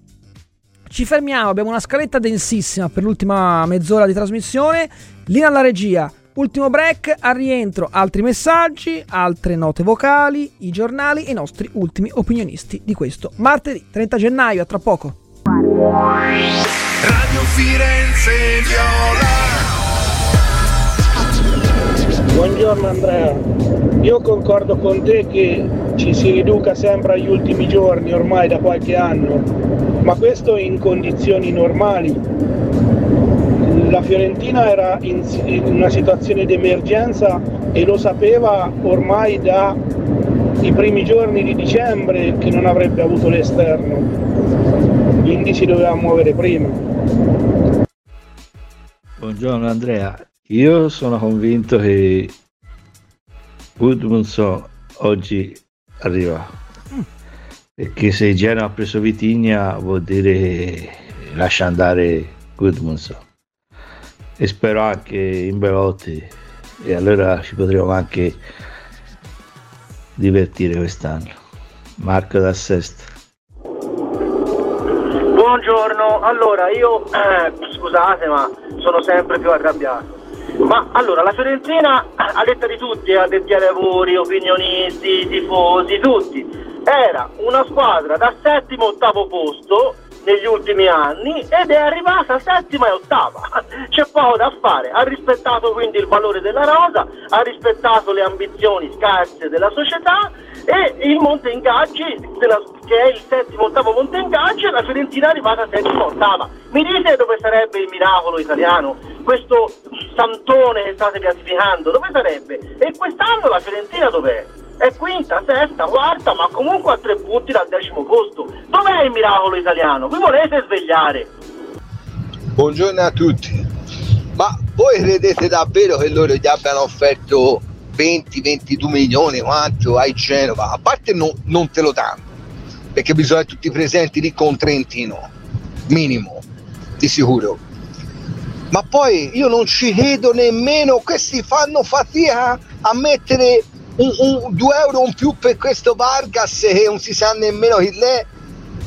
ci fermiamo, abbiamo una scaletta densissima per l'ultima mezz'ora di trasmissione. Linea alla regia, ultimo break, al rientro altri messaggi, altre note vocali, i giornali e i nostri ultimi opinionisti di questo martedì 30 gennaio, a tra poco. Radio Firenze Viola. Buongiorno Andrea, io concordo con te che ci si riduca sempre agli ultimi giorni ormai da qualche anno, ma questo in condizioni normali. La Fiorentina era in, in una situazione di emergenza e lo sapeva ormai dai primi giorni di dicembre che non avrebbe avuto l'esterno, quindi si doveva muovere prima. Buongiorno Andrea, io sono convinto che Gudmundsson oggi arriva. Perché se Genoa ha preso Vitigna vuol dire lascia andare Gudmundsson e spero anche in Belotti. E allora ci potremo anche divertire quest'anno. Marco da Sesto Buongiorno, allora io, eh, scusate ma sono sempre più arrabbiato. Ma allora la Fiorentina, a detta di tutti, addetti ai lavori, opinionisti, tifosi, tutti, era una squadra da settimo ottavo posto negli ultimi anni ed è arrivata settima e ottava. C'è poco da fare, ha rispettato quindi il valore della rosa, ha rispettato le ambizioni scarse della società e il monte ingaggi, che è il settimo ottavo monte ingaggi, la Fiorentina è arrivata settima ottava. Mi dite dove sarebbe il miracolo italiano? Questo santone che state classificando, dove sarebbe? E quest'anno la Fiorentina dov'è? È quinta, sesta, quarta, ma comunque a tre punti dal decimo posto. Dov'è il miracolo italiano? Vi volete svegliare? Buongiorno a tutti. Ma voi credete davvero che loro gli abbiano offerto 20-22 milioni quanto ai Genova? A parte no- non te lo danno, perché bisogna tutti presenti lì con Trentino, minimo, di sicuro. Ma poi io non ci credo nemmeno, questi fanno fatica a mettere un, un- due euro in più per questo Vargas che non si sa nemmeno chi l'è.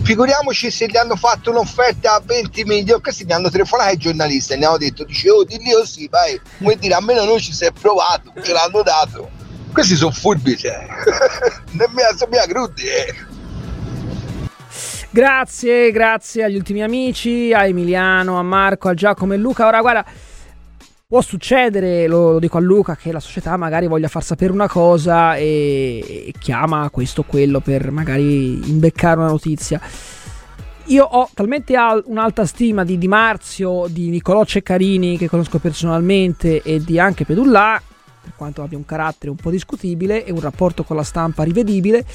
Figuriamoci se gli hanno fatto un'offerta a 20 milioni, questi mi hanno telefonato i giornalisti e ne hanno detto, dice, oh, dilli così, vai, come dire, almeno noi ci si è provato, ce l'hanno dato. Questi sono furbi, cioè. nemmeno se mi crudi, eh. Grazie, grazie agli ultimi amici, a Emiliano, a Marco, a Giacomo e Luca. Ora guarda, può succedere, lo, lo dico a Luca, che la società magari voglia far sapere una cosa e, e chiama questo o quello per magari imbeccare una notizia. Io ho talmente al- un'alta stima di Di Marzio, di Nicolò Ceccarini, che conosco personalmente, e di anche Pedullà, per quanto abbia un carattere un po' discutibile e un rapporto con la stampa rivedibile,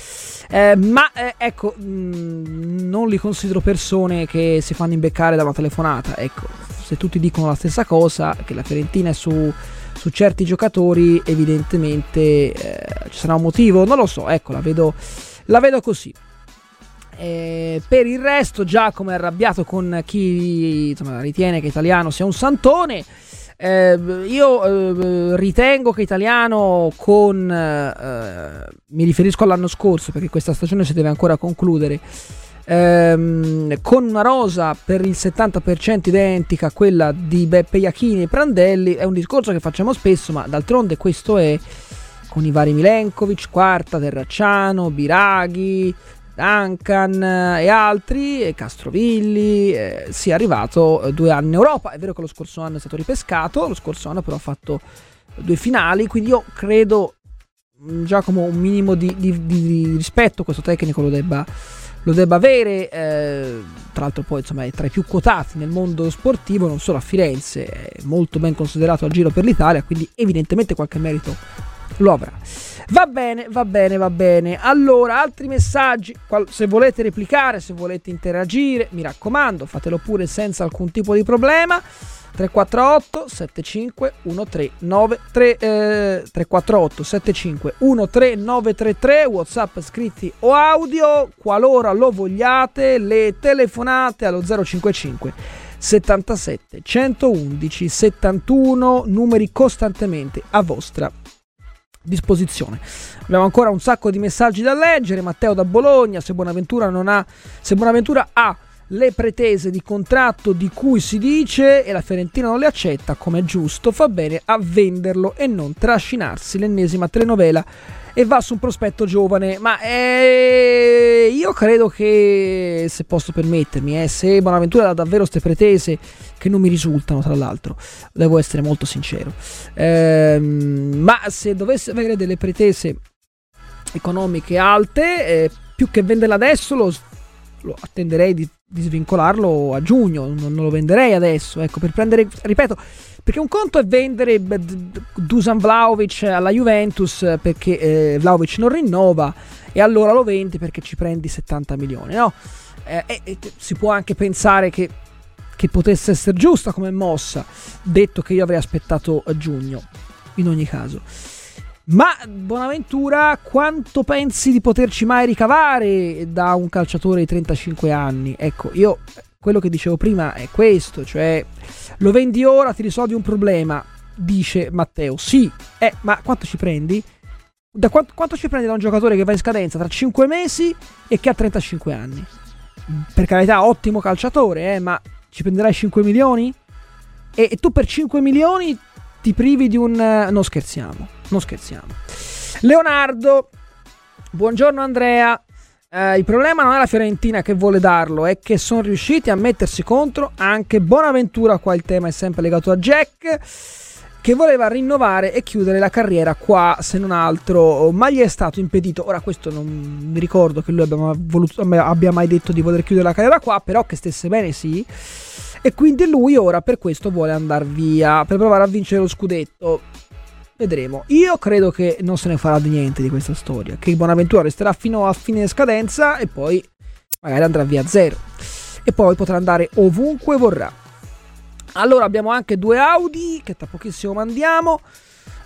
eh, ma eh, ecco, mh, non li considero persone che si fanno imbeccare da una telefonata. Ecco, se tutti dicono la stessa cosa, che la Fiorentina è su, su certi giocatori, evidentemente eh, ci sarà un motivo, non lo so, ecco, la vedo, la vedo così. Eh, per il resto, Giacomo è arrabbiato con chi insomma, ritiene che Italiano sia un santone. Eh, io eh, ritengo che Italiano con eh, mi riferisco all'anno scorso perché questa stagione si deve ancora concludere ehm, con una rosa per il 70% identica a quella di Beppe Iachini e Prandelli è un discorso che facciamo spesso ma d'altronde questo è con i vari Milenkovic, Quarta, Terracciano, Biraghi, Duncan eh, e altri, e Castrovilli, eh, sia arrivato eh, due anni in Europa. È vero che lo scorso anno è stato ripescato, lo scorso anno però ha fatto due finali, quindi io credo mh, Giacomo un minimo di, di- di- di rispetto questo tecnico lo debba, lo debba avere, eh, tra l'altro poi insomma è tra i più quotati nel mondo sportivo, non solo a Firenze, è molto ben considerato al giro per l'Italia, quindi evidentemente qualche merito lo avrà. Va bene, va bene, va bene. Allora, altri messaggi, se volete replicare, se volete interagire, mi raccomando, fatelo pure senza alcun tipo di problema. 348 75 1393 eh, 348 75 13933 Whatsapp scritti o audio qualora lo vogliate le telefonate allo 055 77 111 71 numeri costantemente a vostra disposizione. Abbiamo ancora un sacco di messaggi da leggere. Matteo da Bologna, se Bonaventura ha se Bonaventura ha le pretese di contratto di cui si dice e la Fiorentina non le accetta, come è giusto, fa bene a venderlo e non trascinarsi l'ennesima telenovela e va su un prospetto giovane. Ma eh, io credo che, se posso permettermi, eh, se Bonaventura ha davvero queste pretese, che non mi risultano tra l'altro, devo essere molto sincero, ehm, ma se dovesse avere delle pretese economiche alte, eh, più che venderla adesso lo, lo attenderei di, di, svincolarlo a giugno, non, non, lo venderei adesso, ecco, per prendere, ripeto, perché un conto è vendere Dusan Vlaovic alla Juventus perché eh, Vlaovic non rinnova e allora lo vendi perché ci prendi 70 milioni, no? Eh, e, e, si può anche pensare che, che potesse essere giusta come mossa, detto che io avrei aspettato a giugno, in ogni caso. Ma Bonaventura, quanto pensi di poterci mai ricavare da un calciatore di 35 anni? Ecco, io quello che dicevo prima è questo, cioè lo vendi ora, ti risolvi un problema, dice Matteo. Sì, eh, ma quanto ci prendi? Da quanto, quanto ci prendi da un giocatore che va in scadenza tra 5 mesi e che ha 35 anni? Per carità, ottimo calciatore, eh, ma ci prenderai 5 milioni? E, e tu per 5 milioni ti privi di un... non scherziamo, non scherziamo. Leonardo, buongiorno Andrea. Uh, il problema non è la Fiorentina che vuole darlo, è che sono riusciti a mettersi contro anche Bonaventura. Qua il tema è sempre legato a Jack, che voleva rinnovare e chiudere la carriera qua, se non altro, ma gli è stato impedito. Ora, questo non mi ricordo che lui abbia, voluto, abbia mai detto di voler chiudere la carriera qua, però che stesse bene, sì. E quindi lui ora per questo vuole andare via per provare a vincere lo scudetto. Vedremo. Io credo che non se ne farà di niente di questa storia. Che Bonaventura resterà fino a fine scadenza e poi magari andrà via zero. E poi potrà andare ovunque vorrà. Allora abbiamo anche due Audi che tra pochissimo mandiamo.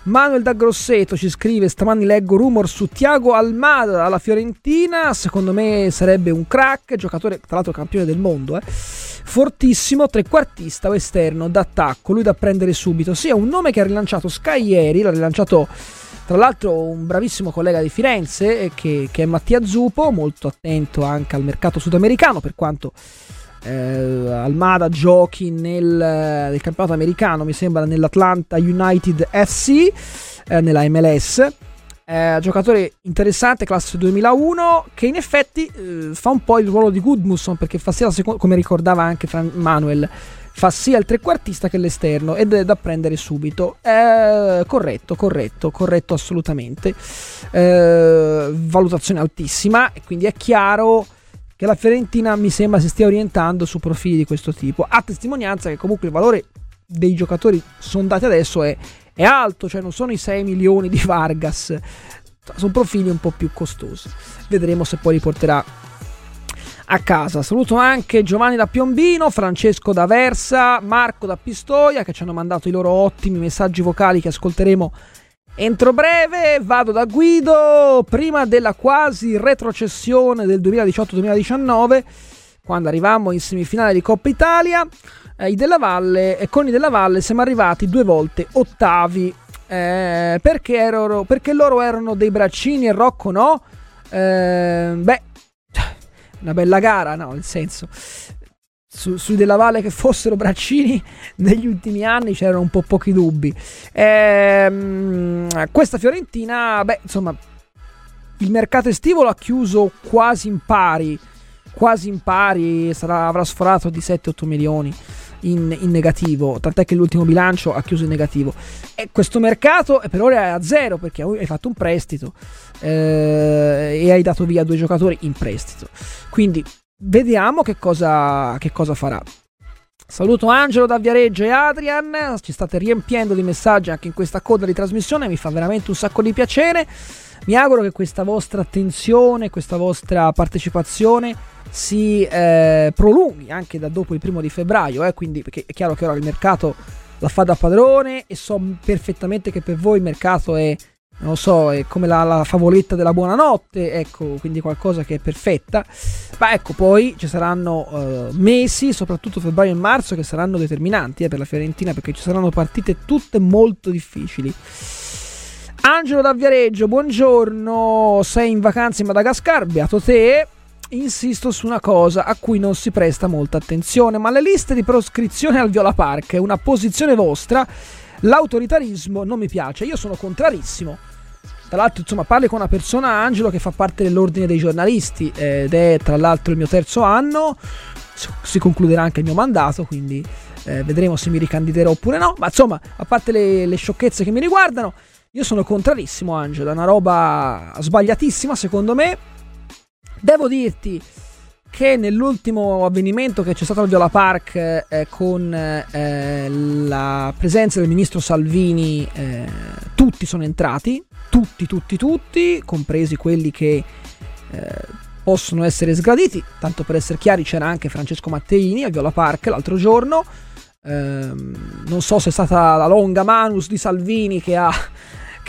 Manuel da Grosseto ci scrive: Stamani leggo rumor su Tiago Almada alla Fiorentina. Secondo me sarebbe un crack, giocatore, tra l'altro campione del mondo, eh. fortissimo, trequartista o esterno d'attacco. Lui da prendere subito. Sì, è un nome che ha rilanciato Sky ieri. L'ha rilanciato tra l'altro un bravissimo collega di Firenze eh, che, che è Mattia Zupo, molto attento anche al mercato sudamericano, per quanto eh, Almada giochi nel, nel, campionato americano, mi sembra nell'Atlanta United FC, eh, nella MLS. Eh, giocatore interessante, classe 2001, che in effetti eh, fa un po' il ruolo di Goodmusson perché fa sia, seconda, come ricordava anche Fran Manuel, fa sia il trequartista che l'esterno ed è da prendere subito. Eh, corretto, corretto, corretto assolutamente. Eh, valutazione altissima e quindi è chiaro che la Fiorentina mi sembra si stia orientando su profili di questo tipo, a testimonianza che comunque il valore dei giocatori sondati adesso è, è alto, cioè non sono i 6 milioni di Vargas, sono profili un po' più costosi. Vedremo se poi li porterà a casa. Saluto anche Giovanni da Piombino, Francesco da Versa, Marco da Pistoia che ci hanno mandato i loro ottimi messaggi vocali che ascolteremo Entro breve vado da Guido, prima della quasi retrocessione del 2018-2019, quando arrivammo in semifinale di Coppa Italia, eh, Della Valle, eh, con i Della Valle siamo arrivati due volte ottavi, eh, perché, erano, perché, loro erano dei braccini e Rocco no? Eh, beh, una bella gara, no, nel senso, su, sui Della Valle che fossero braccini negli ultimi anni c'erano un po' pochi dubbi. Ehm, questa Fiorentina, beh, insomma, il mercato estivo l'ha chiuso quasi in pari, quasi in pari, sarà, avrà sforato di 7-8 milioni. In, in, negativo, tant'è che l'ultimo bilancio ha chiuso in negativo. E questo mercato per ora è a zero perché hai fatto un prestito eh, e hai dato via due giocatori in prestito. Quindi Vediamo che cosa, che cosa farà. Saluto Angelo da Viareggio e Adrian, ci state riempiendo di messaggi anche in questa coda di trasmissione, mi fa veramente un sacco di piacere. Mi auguro che questa vostra attenzione, questa vostra partecipazione si eh, prolunghi anche da dopo il primo di febbraio, eh, quindi perché è chiaro che ora il mercato la fa da padrone e so perfettamente che per voi il mercato è, non lo so, è come la, la favoletta della buonanotte, ecco, quindi qualcosa che è perfetta. Ma ecco, poi ci saranno eh, mesi, soprattutto febbraio e marzo, che saranno determinanti eh, per la Fiorentina perché ci saranno partite tutte molto difficili. Angelo da Viareggio, buongiorno, sei in vacanza in Madagascar, beato te. Insisto su una cosa a cui non si presta molta attenzione, ma le liste di proscrizione al Viola Park è una posizione vostra. L'autoritarismo non mi piace, io sono contrarissimo. Tra l'altro, insomma, parli con una persona, Angelo, che fa parte dell'ordine dei giornalisti ed è tra l'altro il mio terzo anno. Si concluderà anche il mio mandato, quindi eh, vedremo se mi ricandiderò oppure no. Ma insomma, a parte le, le sciocchezze che mi riguardano, io sono contrarissimo, Angelo. È una roba sbagliatissima, secondo me. Devo dirti che nell'ultimo avvenimento che c'è stato al Viola Park eh, con eh, la presenza del ministro Salvini, eh, tutti sono entrati, tutti, tutti, tutti, compresi quelli che eh, possono essere sgraditi. Tanto per essere chiari, c'era anche Francesco Matteini al Viola Park l'altro giorno. Ehm, non so se è stata la longa manus di Salvini che ha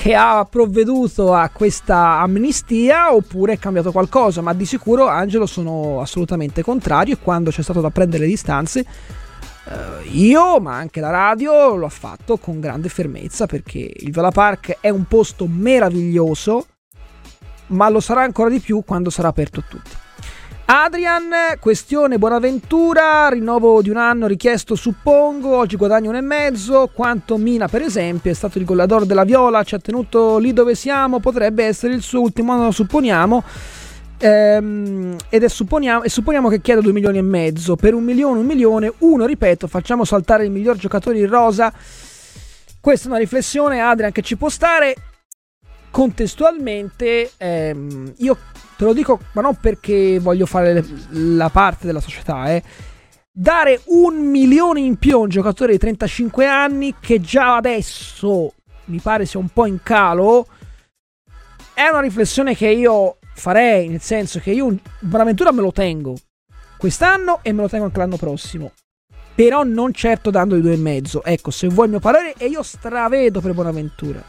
che ha provveduto a questa amnistia oppure è cambiato qualcosa, ma di sicuro Angelo sono assolutamente contrario e quando c'è stato da prendere le distanze eh, io, ma anche la radio, l'ho fatto con grande fermezza perché il Viola Park è un posto meraviglioso, ma lo sarà ancora di più quando sarà aperto a tutti. Adrian, questione Buonaventura, rinnovo di un anno richiesto suppongo, oggi guadagno un e mezzo, quanto Mina per esempio è stato il gollador della Viola, ci ha tenuto lì dove siamo, potrebbe essere il suo ultimo anno supponiamo, ehm, ed è supponiamo, e supponiamo che chieda 2 milioni e mezzo, per un milione, un milione, uno ripeto, facciamo saltare il miglior giocatore in rosa, questa è una riflessione Adrian che ci può stare, contestualmente ehm, io Te lo dico, ma non perché voglio fare la parte della società, eh. Dare un milione in più a un giocatore di 35 anni che già adesso mi pare sia un po' in calo, è una riflessione che io farei, nel senso che io Bonaventura me lo tengo quest'anno e me lo tengo anche l'anno prossimo. Però non certo dandogli due e mezzo. Ecco, se vuoi il mio parere, e io stravedo per Bonaventura.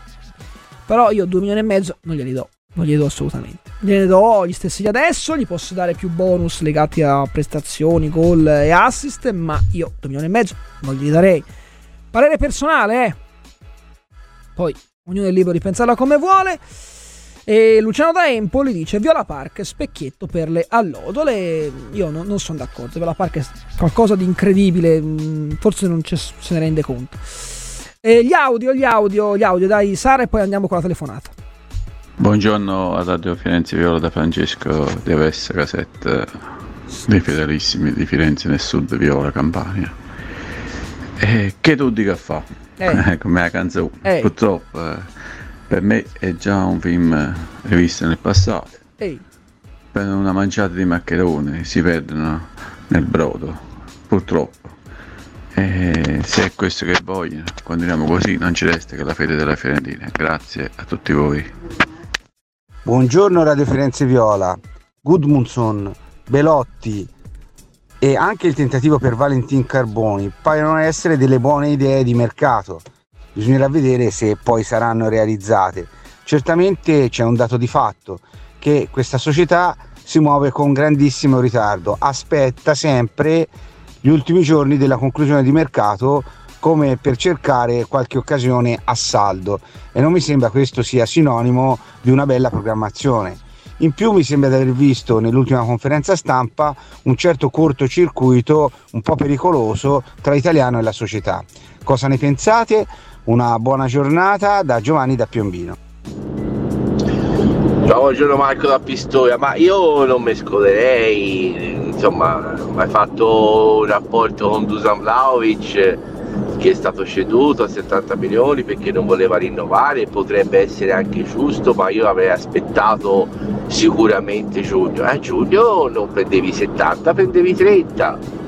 Però io due milioni e mezzo non glieli do. Non glieli do assolutamente. Gliene do gli stessi di adesso, gli posso dare più bonus legati a prestazioni, gol e assist, ma io 2 milioni e mezzo non glieli darei. Parere personale, eh. Poi ognuno è libero di pensarla come vuole. E Luciano da Empoli dice Viola Park specchietto per le allodole. Io no, non sono d'accordo. Viola Park è qualcosa di incredibile. mm, Forse non se ne rende conto. E gli audio, gli audio, gli audio, dai Sara e poi andiamo con la telefonata. Buongiorno a Radio Firenze Viola da Francesco di Avessa Casette dei fedelissimi di Firenze nel sud Viola Campania. E che tu dica fa? Eh. Come la canzone. Eh. Purtroppo eh, per me è già un film eh, rivisto nel passato. Ehi, Per una mangiata di maccheroni si perdono nel brodo. Purtroppo. E se è questo che vogliono, continuiamo così, non ci resta che la fede della Fiorentina. Grazie a tutti voi. Buongiorno Radio Firenze Viola, Gudmundsson, Belotti e anche il tentativo per Valentin Carboni paiono essere delle buone idee di mercato. Bisognerà vedere se poi saranno realizzate. Certamente c'è un dato di fatto che questa società si muove con grandissimo ritardo, aspetta sempre gli ultimi giorni della conclusione di mercato come per cercare qualche occasione a saldo e non mi sembra questo sia sinonimo di una bella programmazione. In più mi sembra di aver visto nell'ultima conferenza stampa un certo cortocircuito un po' pericoloso tra Italiano e la società. Cosa ne pensate? Una buona giornata da Giovanni da Piombino. Ciao, buongiorno Marco da Pistoia, ma io non mi scoderei, insomma, hai fatto un rapporto con Dusan Vlaovic che è stato ceduto a 70 milioni perché non voleva rinnovare, potrebbe essere anche giusto, ma io avrei aspettato sicuramente giugno. A giugno non prendevi 70, prendevi 30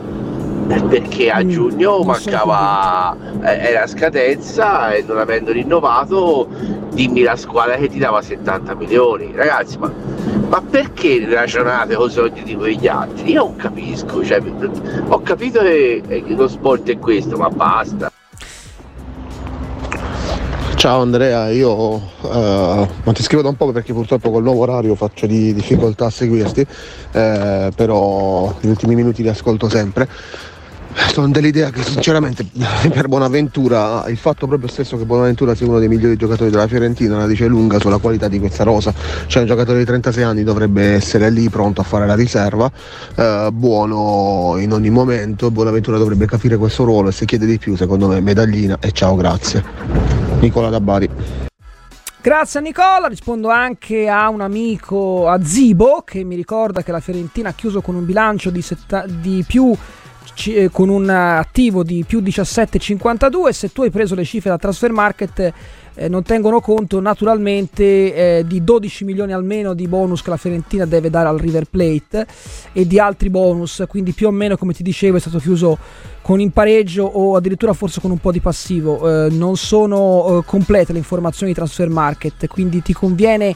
perché a giugno mancava eh, era scadenza e non avendo rinnovato dimmi la squadra che ti dava 70 milioni ragazzi ma Ma perché ragionate con i soldi di quegli altri? Io non capisco, cioè, ho capito che, che lo sport è questo, ma basta. Ciao Andrea, io eh, non ti scrivo da un po' perché purtroppo col nuovo orario faccio di difficoltà a seguirti, eh, però gli ultimi minuti li ascolto sempre. Sono dell'idea che sinceramente per Bonaventura il fatto proprio stesso che Bonaventura sia uno dei migliori giocatori della Fiorentina la dice lunga sulla qualità di questa rosa. Cioè un giocatore di 36 anni dovrebbe essere lì pronto a fare la riserva, eh, buono in ogni momento, Bonaventura dovrebbe capire questo ruolo e se chiede di più secondo me medaglina e ciao grazie. Nicola da Bari. Grazie a Nicola, rispondo anche a un amico, a Zibo, che mi ricorda che la Fiorentina ha chiuso con un bilancio di, setta- di più con un attivo di più 17,52 se tu hai preso le cifre da Transfer Market eh, non tengono conto naturalmente eh, di 12 milioni almeno di bonus che la Fiorentina deve dare al River Plate e di altri bonus. Quindi più o meno come ti dicevo è stato chiuso con in pareggio o addirittura forse con un po' di passivo. Eh, non sono eh, complete le informazioni di Transfer Market quindi ti conviene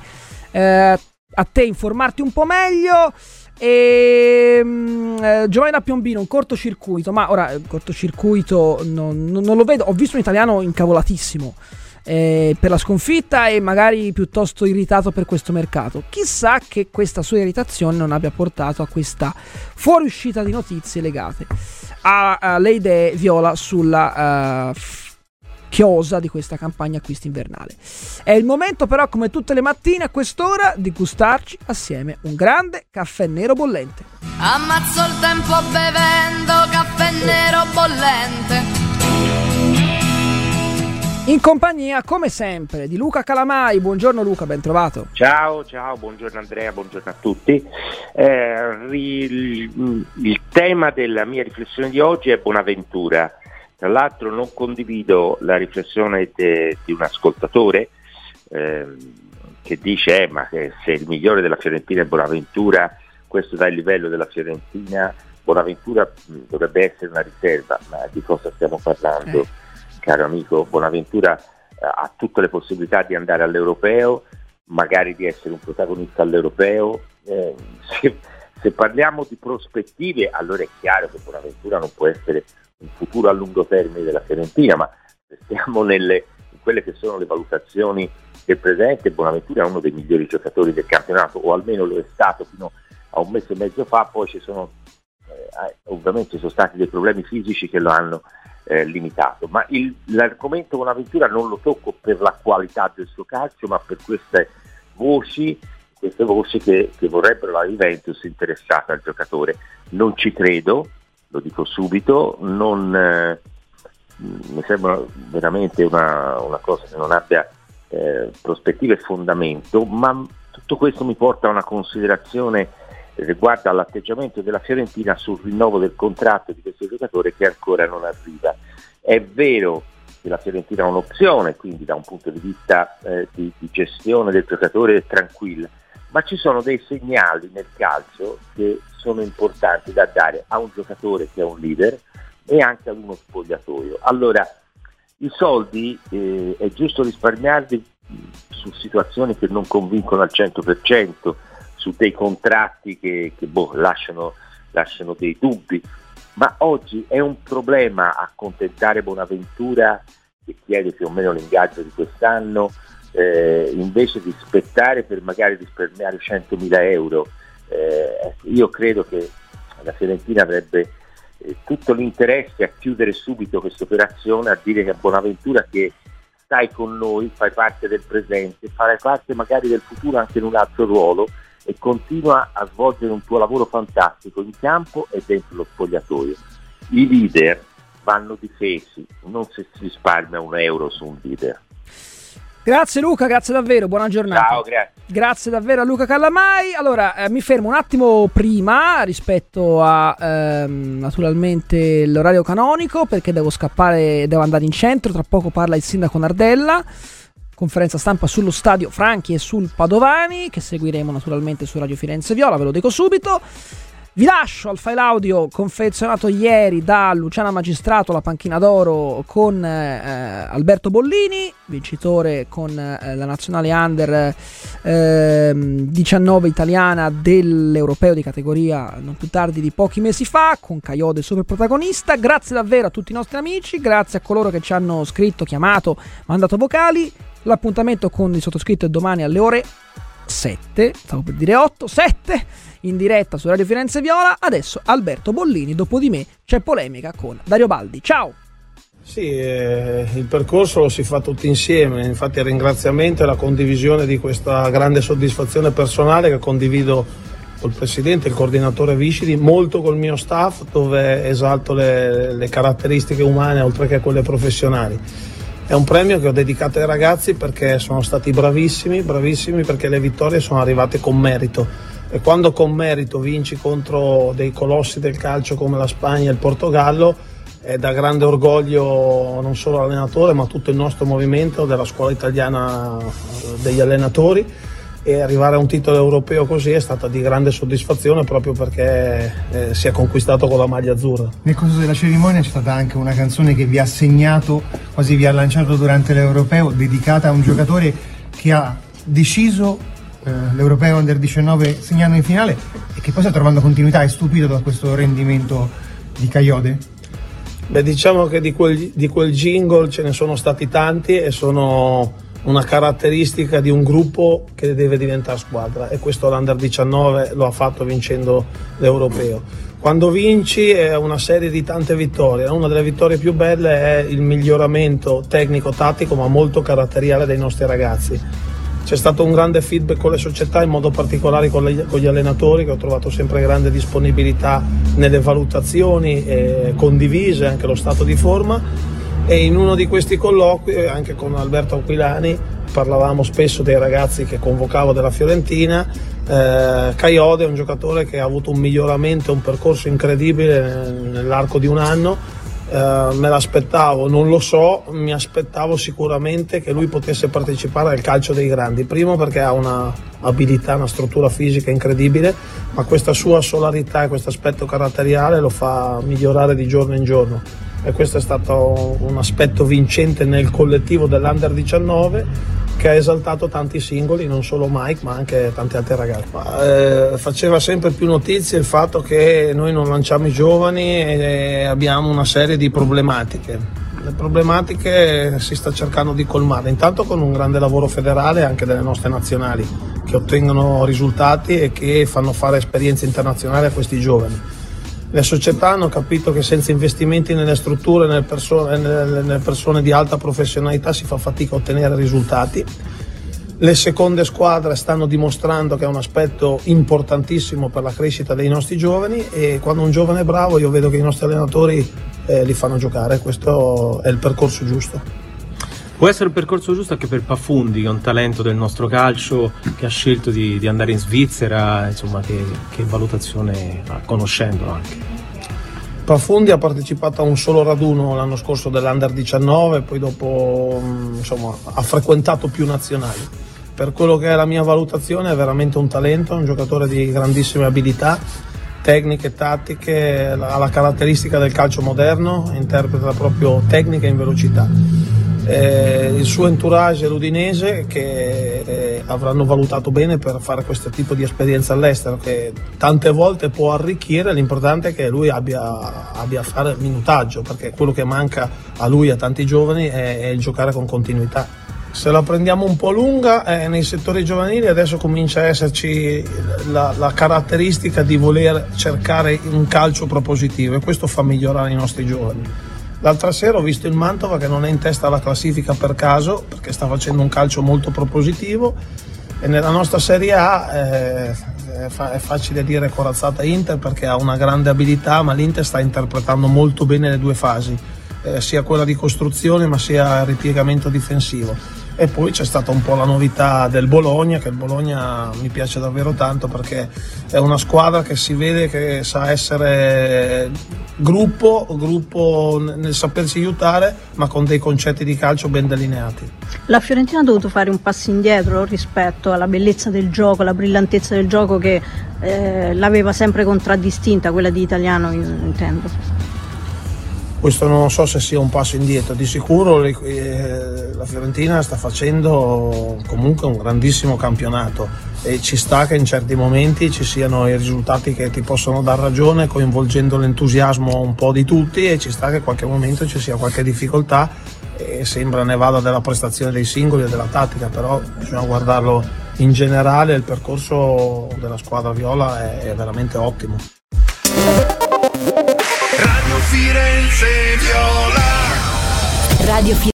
eh, a te informarti un po' meglio e mm, eh, Giovanni da Piombino, un cortocircuito, ma ora il cortocircuito non, non- non lo vedo. Ho visto un italiano incavolatissimo eh, per la sconfitta e magari piuttosto irritato per questo mercato. Chissà che questa sua irritazione non abbia portato a questa fuoriuscita di notizie legate alle idee viola sulla eh, f- chiosa di questa campagna acquisti invernale. È il momento però, come tutte le mattine a quest'ora, di gustarci assieme un grande caffè nero bollente. Ammazzo il tempo bevendo caffè nero bollente. In compagnia, come sempre, di Luca Calamai. Buongiorno Luca, ben trovato. Ciao, ciao, buongiorno Andrea, buongiorno a tutti. Eh, il, il tema della mia riflessione di oggi è Bonaventura. Tra l'altro non condivido la riflessione de- di un ascoltatore ehm, che dice eh, ma che se il migliore della Fiorentina è Bonaventura, questo dà il livello della Fiorentina, Bonaventura mh, dovrebbe essere una riserva, ma di cosa stiamo parlando? Caro amico, Bonaventura eh, ha tutte le possibilità di andare all'europeo, magari di essere un protagonista all'europeo. Eh, se, se parliamo di prospettive, allora è chiaro che Bonaventura non può essere un futuro a lungo termine della Fiorentina, ma stiamo nelle, in quelle che sono le valutazioni del presente, Bonaventura è uno dei migliori giocatori del campionato, o almeno lo è stato fino a un mese e mezzo fa, poi ci sono eh, ovviamente ci sono stati dei problemi fisici che lo hanno eh, limitato, ma il- l'argomento Bonaventura non lo tocco per la qualità del suo calcio, ma per queste voci, queste voci che, che vorrebbero la Juventus interessata al giocatore. Non ci credo, lo dico subito, non, eh, mi sembra veramente una, una cosa che non abbia eh, prospettive e fondamento, ma tutto questo mi porta a una considerazione riguardo all'atteggiamento della Fiorentina sul rinnovo del contratto di questo giocatore che ancora non arriva. È vero che la Fiorentina ha un'opzione, quindi da un punto di vista eh, di, di gestione del giocatore è tranquilla, ma ci sono dei segnali nel calcio che sono importanti da dare a un giocatore che è un leader e anche ad uno spogliatoio. Allora, i soldi eh, è giusto risparmiarli su situazioni che non convincono al 100%, su dei contratti che, che, boh, lasciano, lasciano dei dubbi, ma oggi è un problema accontentare Bonaventura che chiede più o meno l'ingaggio di quest'anno eh, invece di aspettare per magari risparmiare 100.000 euro. Eh, ecco, io credo che la Fiorentina avrebbe eh, tutto l'interesse a chiudere subito questa operazione, a dire che a Bonaventura che stai con noi, fai parte del presente, farai parte magari del futuro anche in un altro ruolo e continua a svolgere un tuo lavoro fantastico in campo e dentro lo spogliatoio. I leader vanno difesi, non si risparmia un euro su un leader. Grazie Luca, grazie davvero, buona giornata. Ciao, grazie. Grazie davvero a Luca Callamai. Allora, eh, mi fermo un attimo prima rispetto a ehm, naturalmente l'orario canonico perché devo scappare, devo andare in centro. Tra poco parla il sindaco Nardella. Conferenza stampa sullo stadio Franchi e sul Padovani che seguiremo naturalmente su Radio Firenze Viola, ve lo dico subito. Vi lascio al file audio confezionato ieri da Luciana Magistrato, la panchina d'oro, con eh, Alberto Bollini, vincitore con eh, la nazionale under eh, 19 italiana dell'europeo di categoria non più tardi di pochi mesi fa, con Caiode super protagonista. Grazie davvero a tutti i nostri amici, grazie a coloro che ci hanno scritto, chiamato, mandato vocali. L'appuntamento con il sottoscritto è domani alle ore 7, stavo per dire 8, 7 in diretta su Radio Firenze Viola. Adesso Alberto Bollini, dopo di me c'è polemica con Dario Baldi. Ciao! Sì, eh, il percorso lo si fa tutti insieme, infatti il ringraziamento e la condivisione di questa grande soddisfazione personale che condivido col Presidente, il coordinatore Viscidi, molto col mio staff dove esalto le, le caratteristiche umane oltre che quelle professionali. È un premio che ho dedicato ai ragazzi perché sono stati bravissimi, bravissimi perché le vittorie sono arrivate con merito. E quando con merito vinci contro dei colossi del calcio come la Spagna e il Portogallo è da grande orgoglio non solo l'allenatore ma tutto il nostro movimento della scuola italiana degli allenatori e arrivare a un titolo europeo così è stata di grande soddisfazione proprio perché eh, si è conquistato con la maglia azzurra. Nel corso della cerimonia c'è stata anche una canzone che vi ha segnato, quasi vi ha lanciato durante l'europeo, dedicata a un giocatore che ha deciso eh, l'europeo under 19 segnando in finale e che poi sta trovando continuità. È stupito da questo rendimento di Caiode? Beh, diciamo che di quel, di quel jingle ce ne sono stati tanti e sono una caratteristica di un gruppo che deve diventare squadra e questo l'Under 19 lo ha fatto vincendo l'Europeo. Quando vinci è una serie di tante vittorie, una delle vittorie più belle è il miglioramento tecnico-tattico ma molto caratteriale dei nostri ragazzi. C'è stato un grande feedback con le società, in modo particolare con, le, con gli allenatori che ho trovato sempre grande disponibilità nelle valutazioni eh, condivise, anche lo stato di forma e in uno di questi colloqui anche con Alberto Aquilani parlavamo spesso dei ragazzi che convocavo della Fiorentina eh, Caiode è un giocatore che ha avuto un miglioramento, un percorso incredibile nell'arco di un anno. Eh, me l'aspettavo, non lo so, mi aspettavo sicuramente che lui potesse partecipare al calcio dei grandi, primo perché ha una abilità, una struttura fisica incredibile, ma questa sua solarità e questo aspetto caratteriale lo fa migliorare di giorno in giorno e questo è stato un aspetto vincente nel collettivo dell'Under 19 che ha esaltato tanti singoli, non solo Mike ma anche tanti altri ragazzi. Ma, eh, faceva sempre più notizie il fatto che noi non lanciamo i giovani e abbiamo una serie di problematiche. Le problematiche si sta cercando di colmare, intanto con un grande lavoro federale anche delle nostre nazionali che ottengono risultati e che fanno fare esperienze internazionali a questi giovani le società hanno capito che senza investimenti nelle strutture, nelle persone, nelle persone di alta professionalità si fa fatica a ottenere risultati. Le seconde squadre stanno dimostrando che è un aspetto importantissimo per la crescita dei nostri giovani e quando un giovane è bravo io vedo che i nostri allenatori eh, li fanno giocare, questo è il percorso giusto. Può essere il percorso giusto anche per Pafundi, che è un talento del nostro calcio, che ha scelto di, di andare in Svizzera, insomma, che, che valutazione ha, conoscendolo anche? Pafundi ha partecipato a un solo raduno l'anno scorso dell'Under 19, poi dopo insomma, ha frequentato più nazionali. Per quello che è la mia valutazione è veramente un talento, un giocatore di grandissime abilità, tecniche, tattiche, ha la caratteristica del calcio moderno, interpreta proprio tecnica in velocità eh, il suo entourage l'Udinese che eh, avranno valutato bene per fare questo tipo di esperienza all'estero che tante volte può arricchire, l'importante è che lui abbia, abbia a fare minutaggio perché quello che manca a lui e a tanti giovani è, è il giocare con continuità. Se la prendiamo un po' lunga, eh, nei settori giovanili adesso comincia a esserci la, la, caratteristica di voler cercare un calcio propositivo e questo fa migliorare i nostri giovani L'altra sera ho visto il Mantova che non è in testa alla classifica per caso, perché sta facendo un calcio molto propositivo e nella nostra Serie A eh, è facile dire corazzata Inter perché ha una grande abilità, ma l'Inter sta interpretando molto bene le due fasi, eh, sia quella di costruzione ma sia il ripiegamento difensivo. E poi c'è stata un po' la novità del Bologna, che il Bologna mi piace davvero tanto perché è una squadra che si vede che sa essere gruppo, gruppo nel sapersi aiutare, ma con dei concetti di calcio ben delineati. La Fiorentina ha dovuto fare un passo indietro rispetto alla bellezza del gioco, alla brillantezza del gioco che eh, l'aveva sempre contraddistinta, quella di italiano in- intendo. Questo non so se sia un passo indietro, di sicuro le- eh, la Fiorentina sta facendo comunque un grandissimo campionato e ci sta che in certi momenti ci siano i risultati che ti possono dar ragione coinvolgendo l'entusiasmo un po' di tutti e ci sta che in qualche momento ci sia qualche difficoltà e sembra ne vada della prestazione dei singoli e della tattica, però bisogna guardarlo in generale, il percorso della squadra viola è, è veramente ottimo. Radio Firenze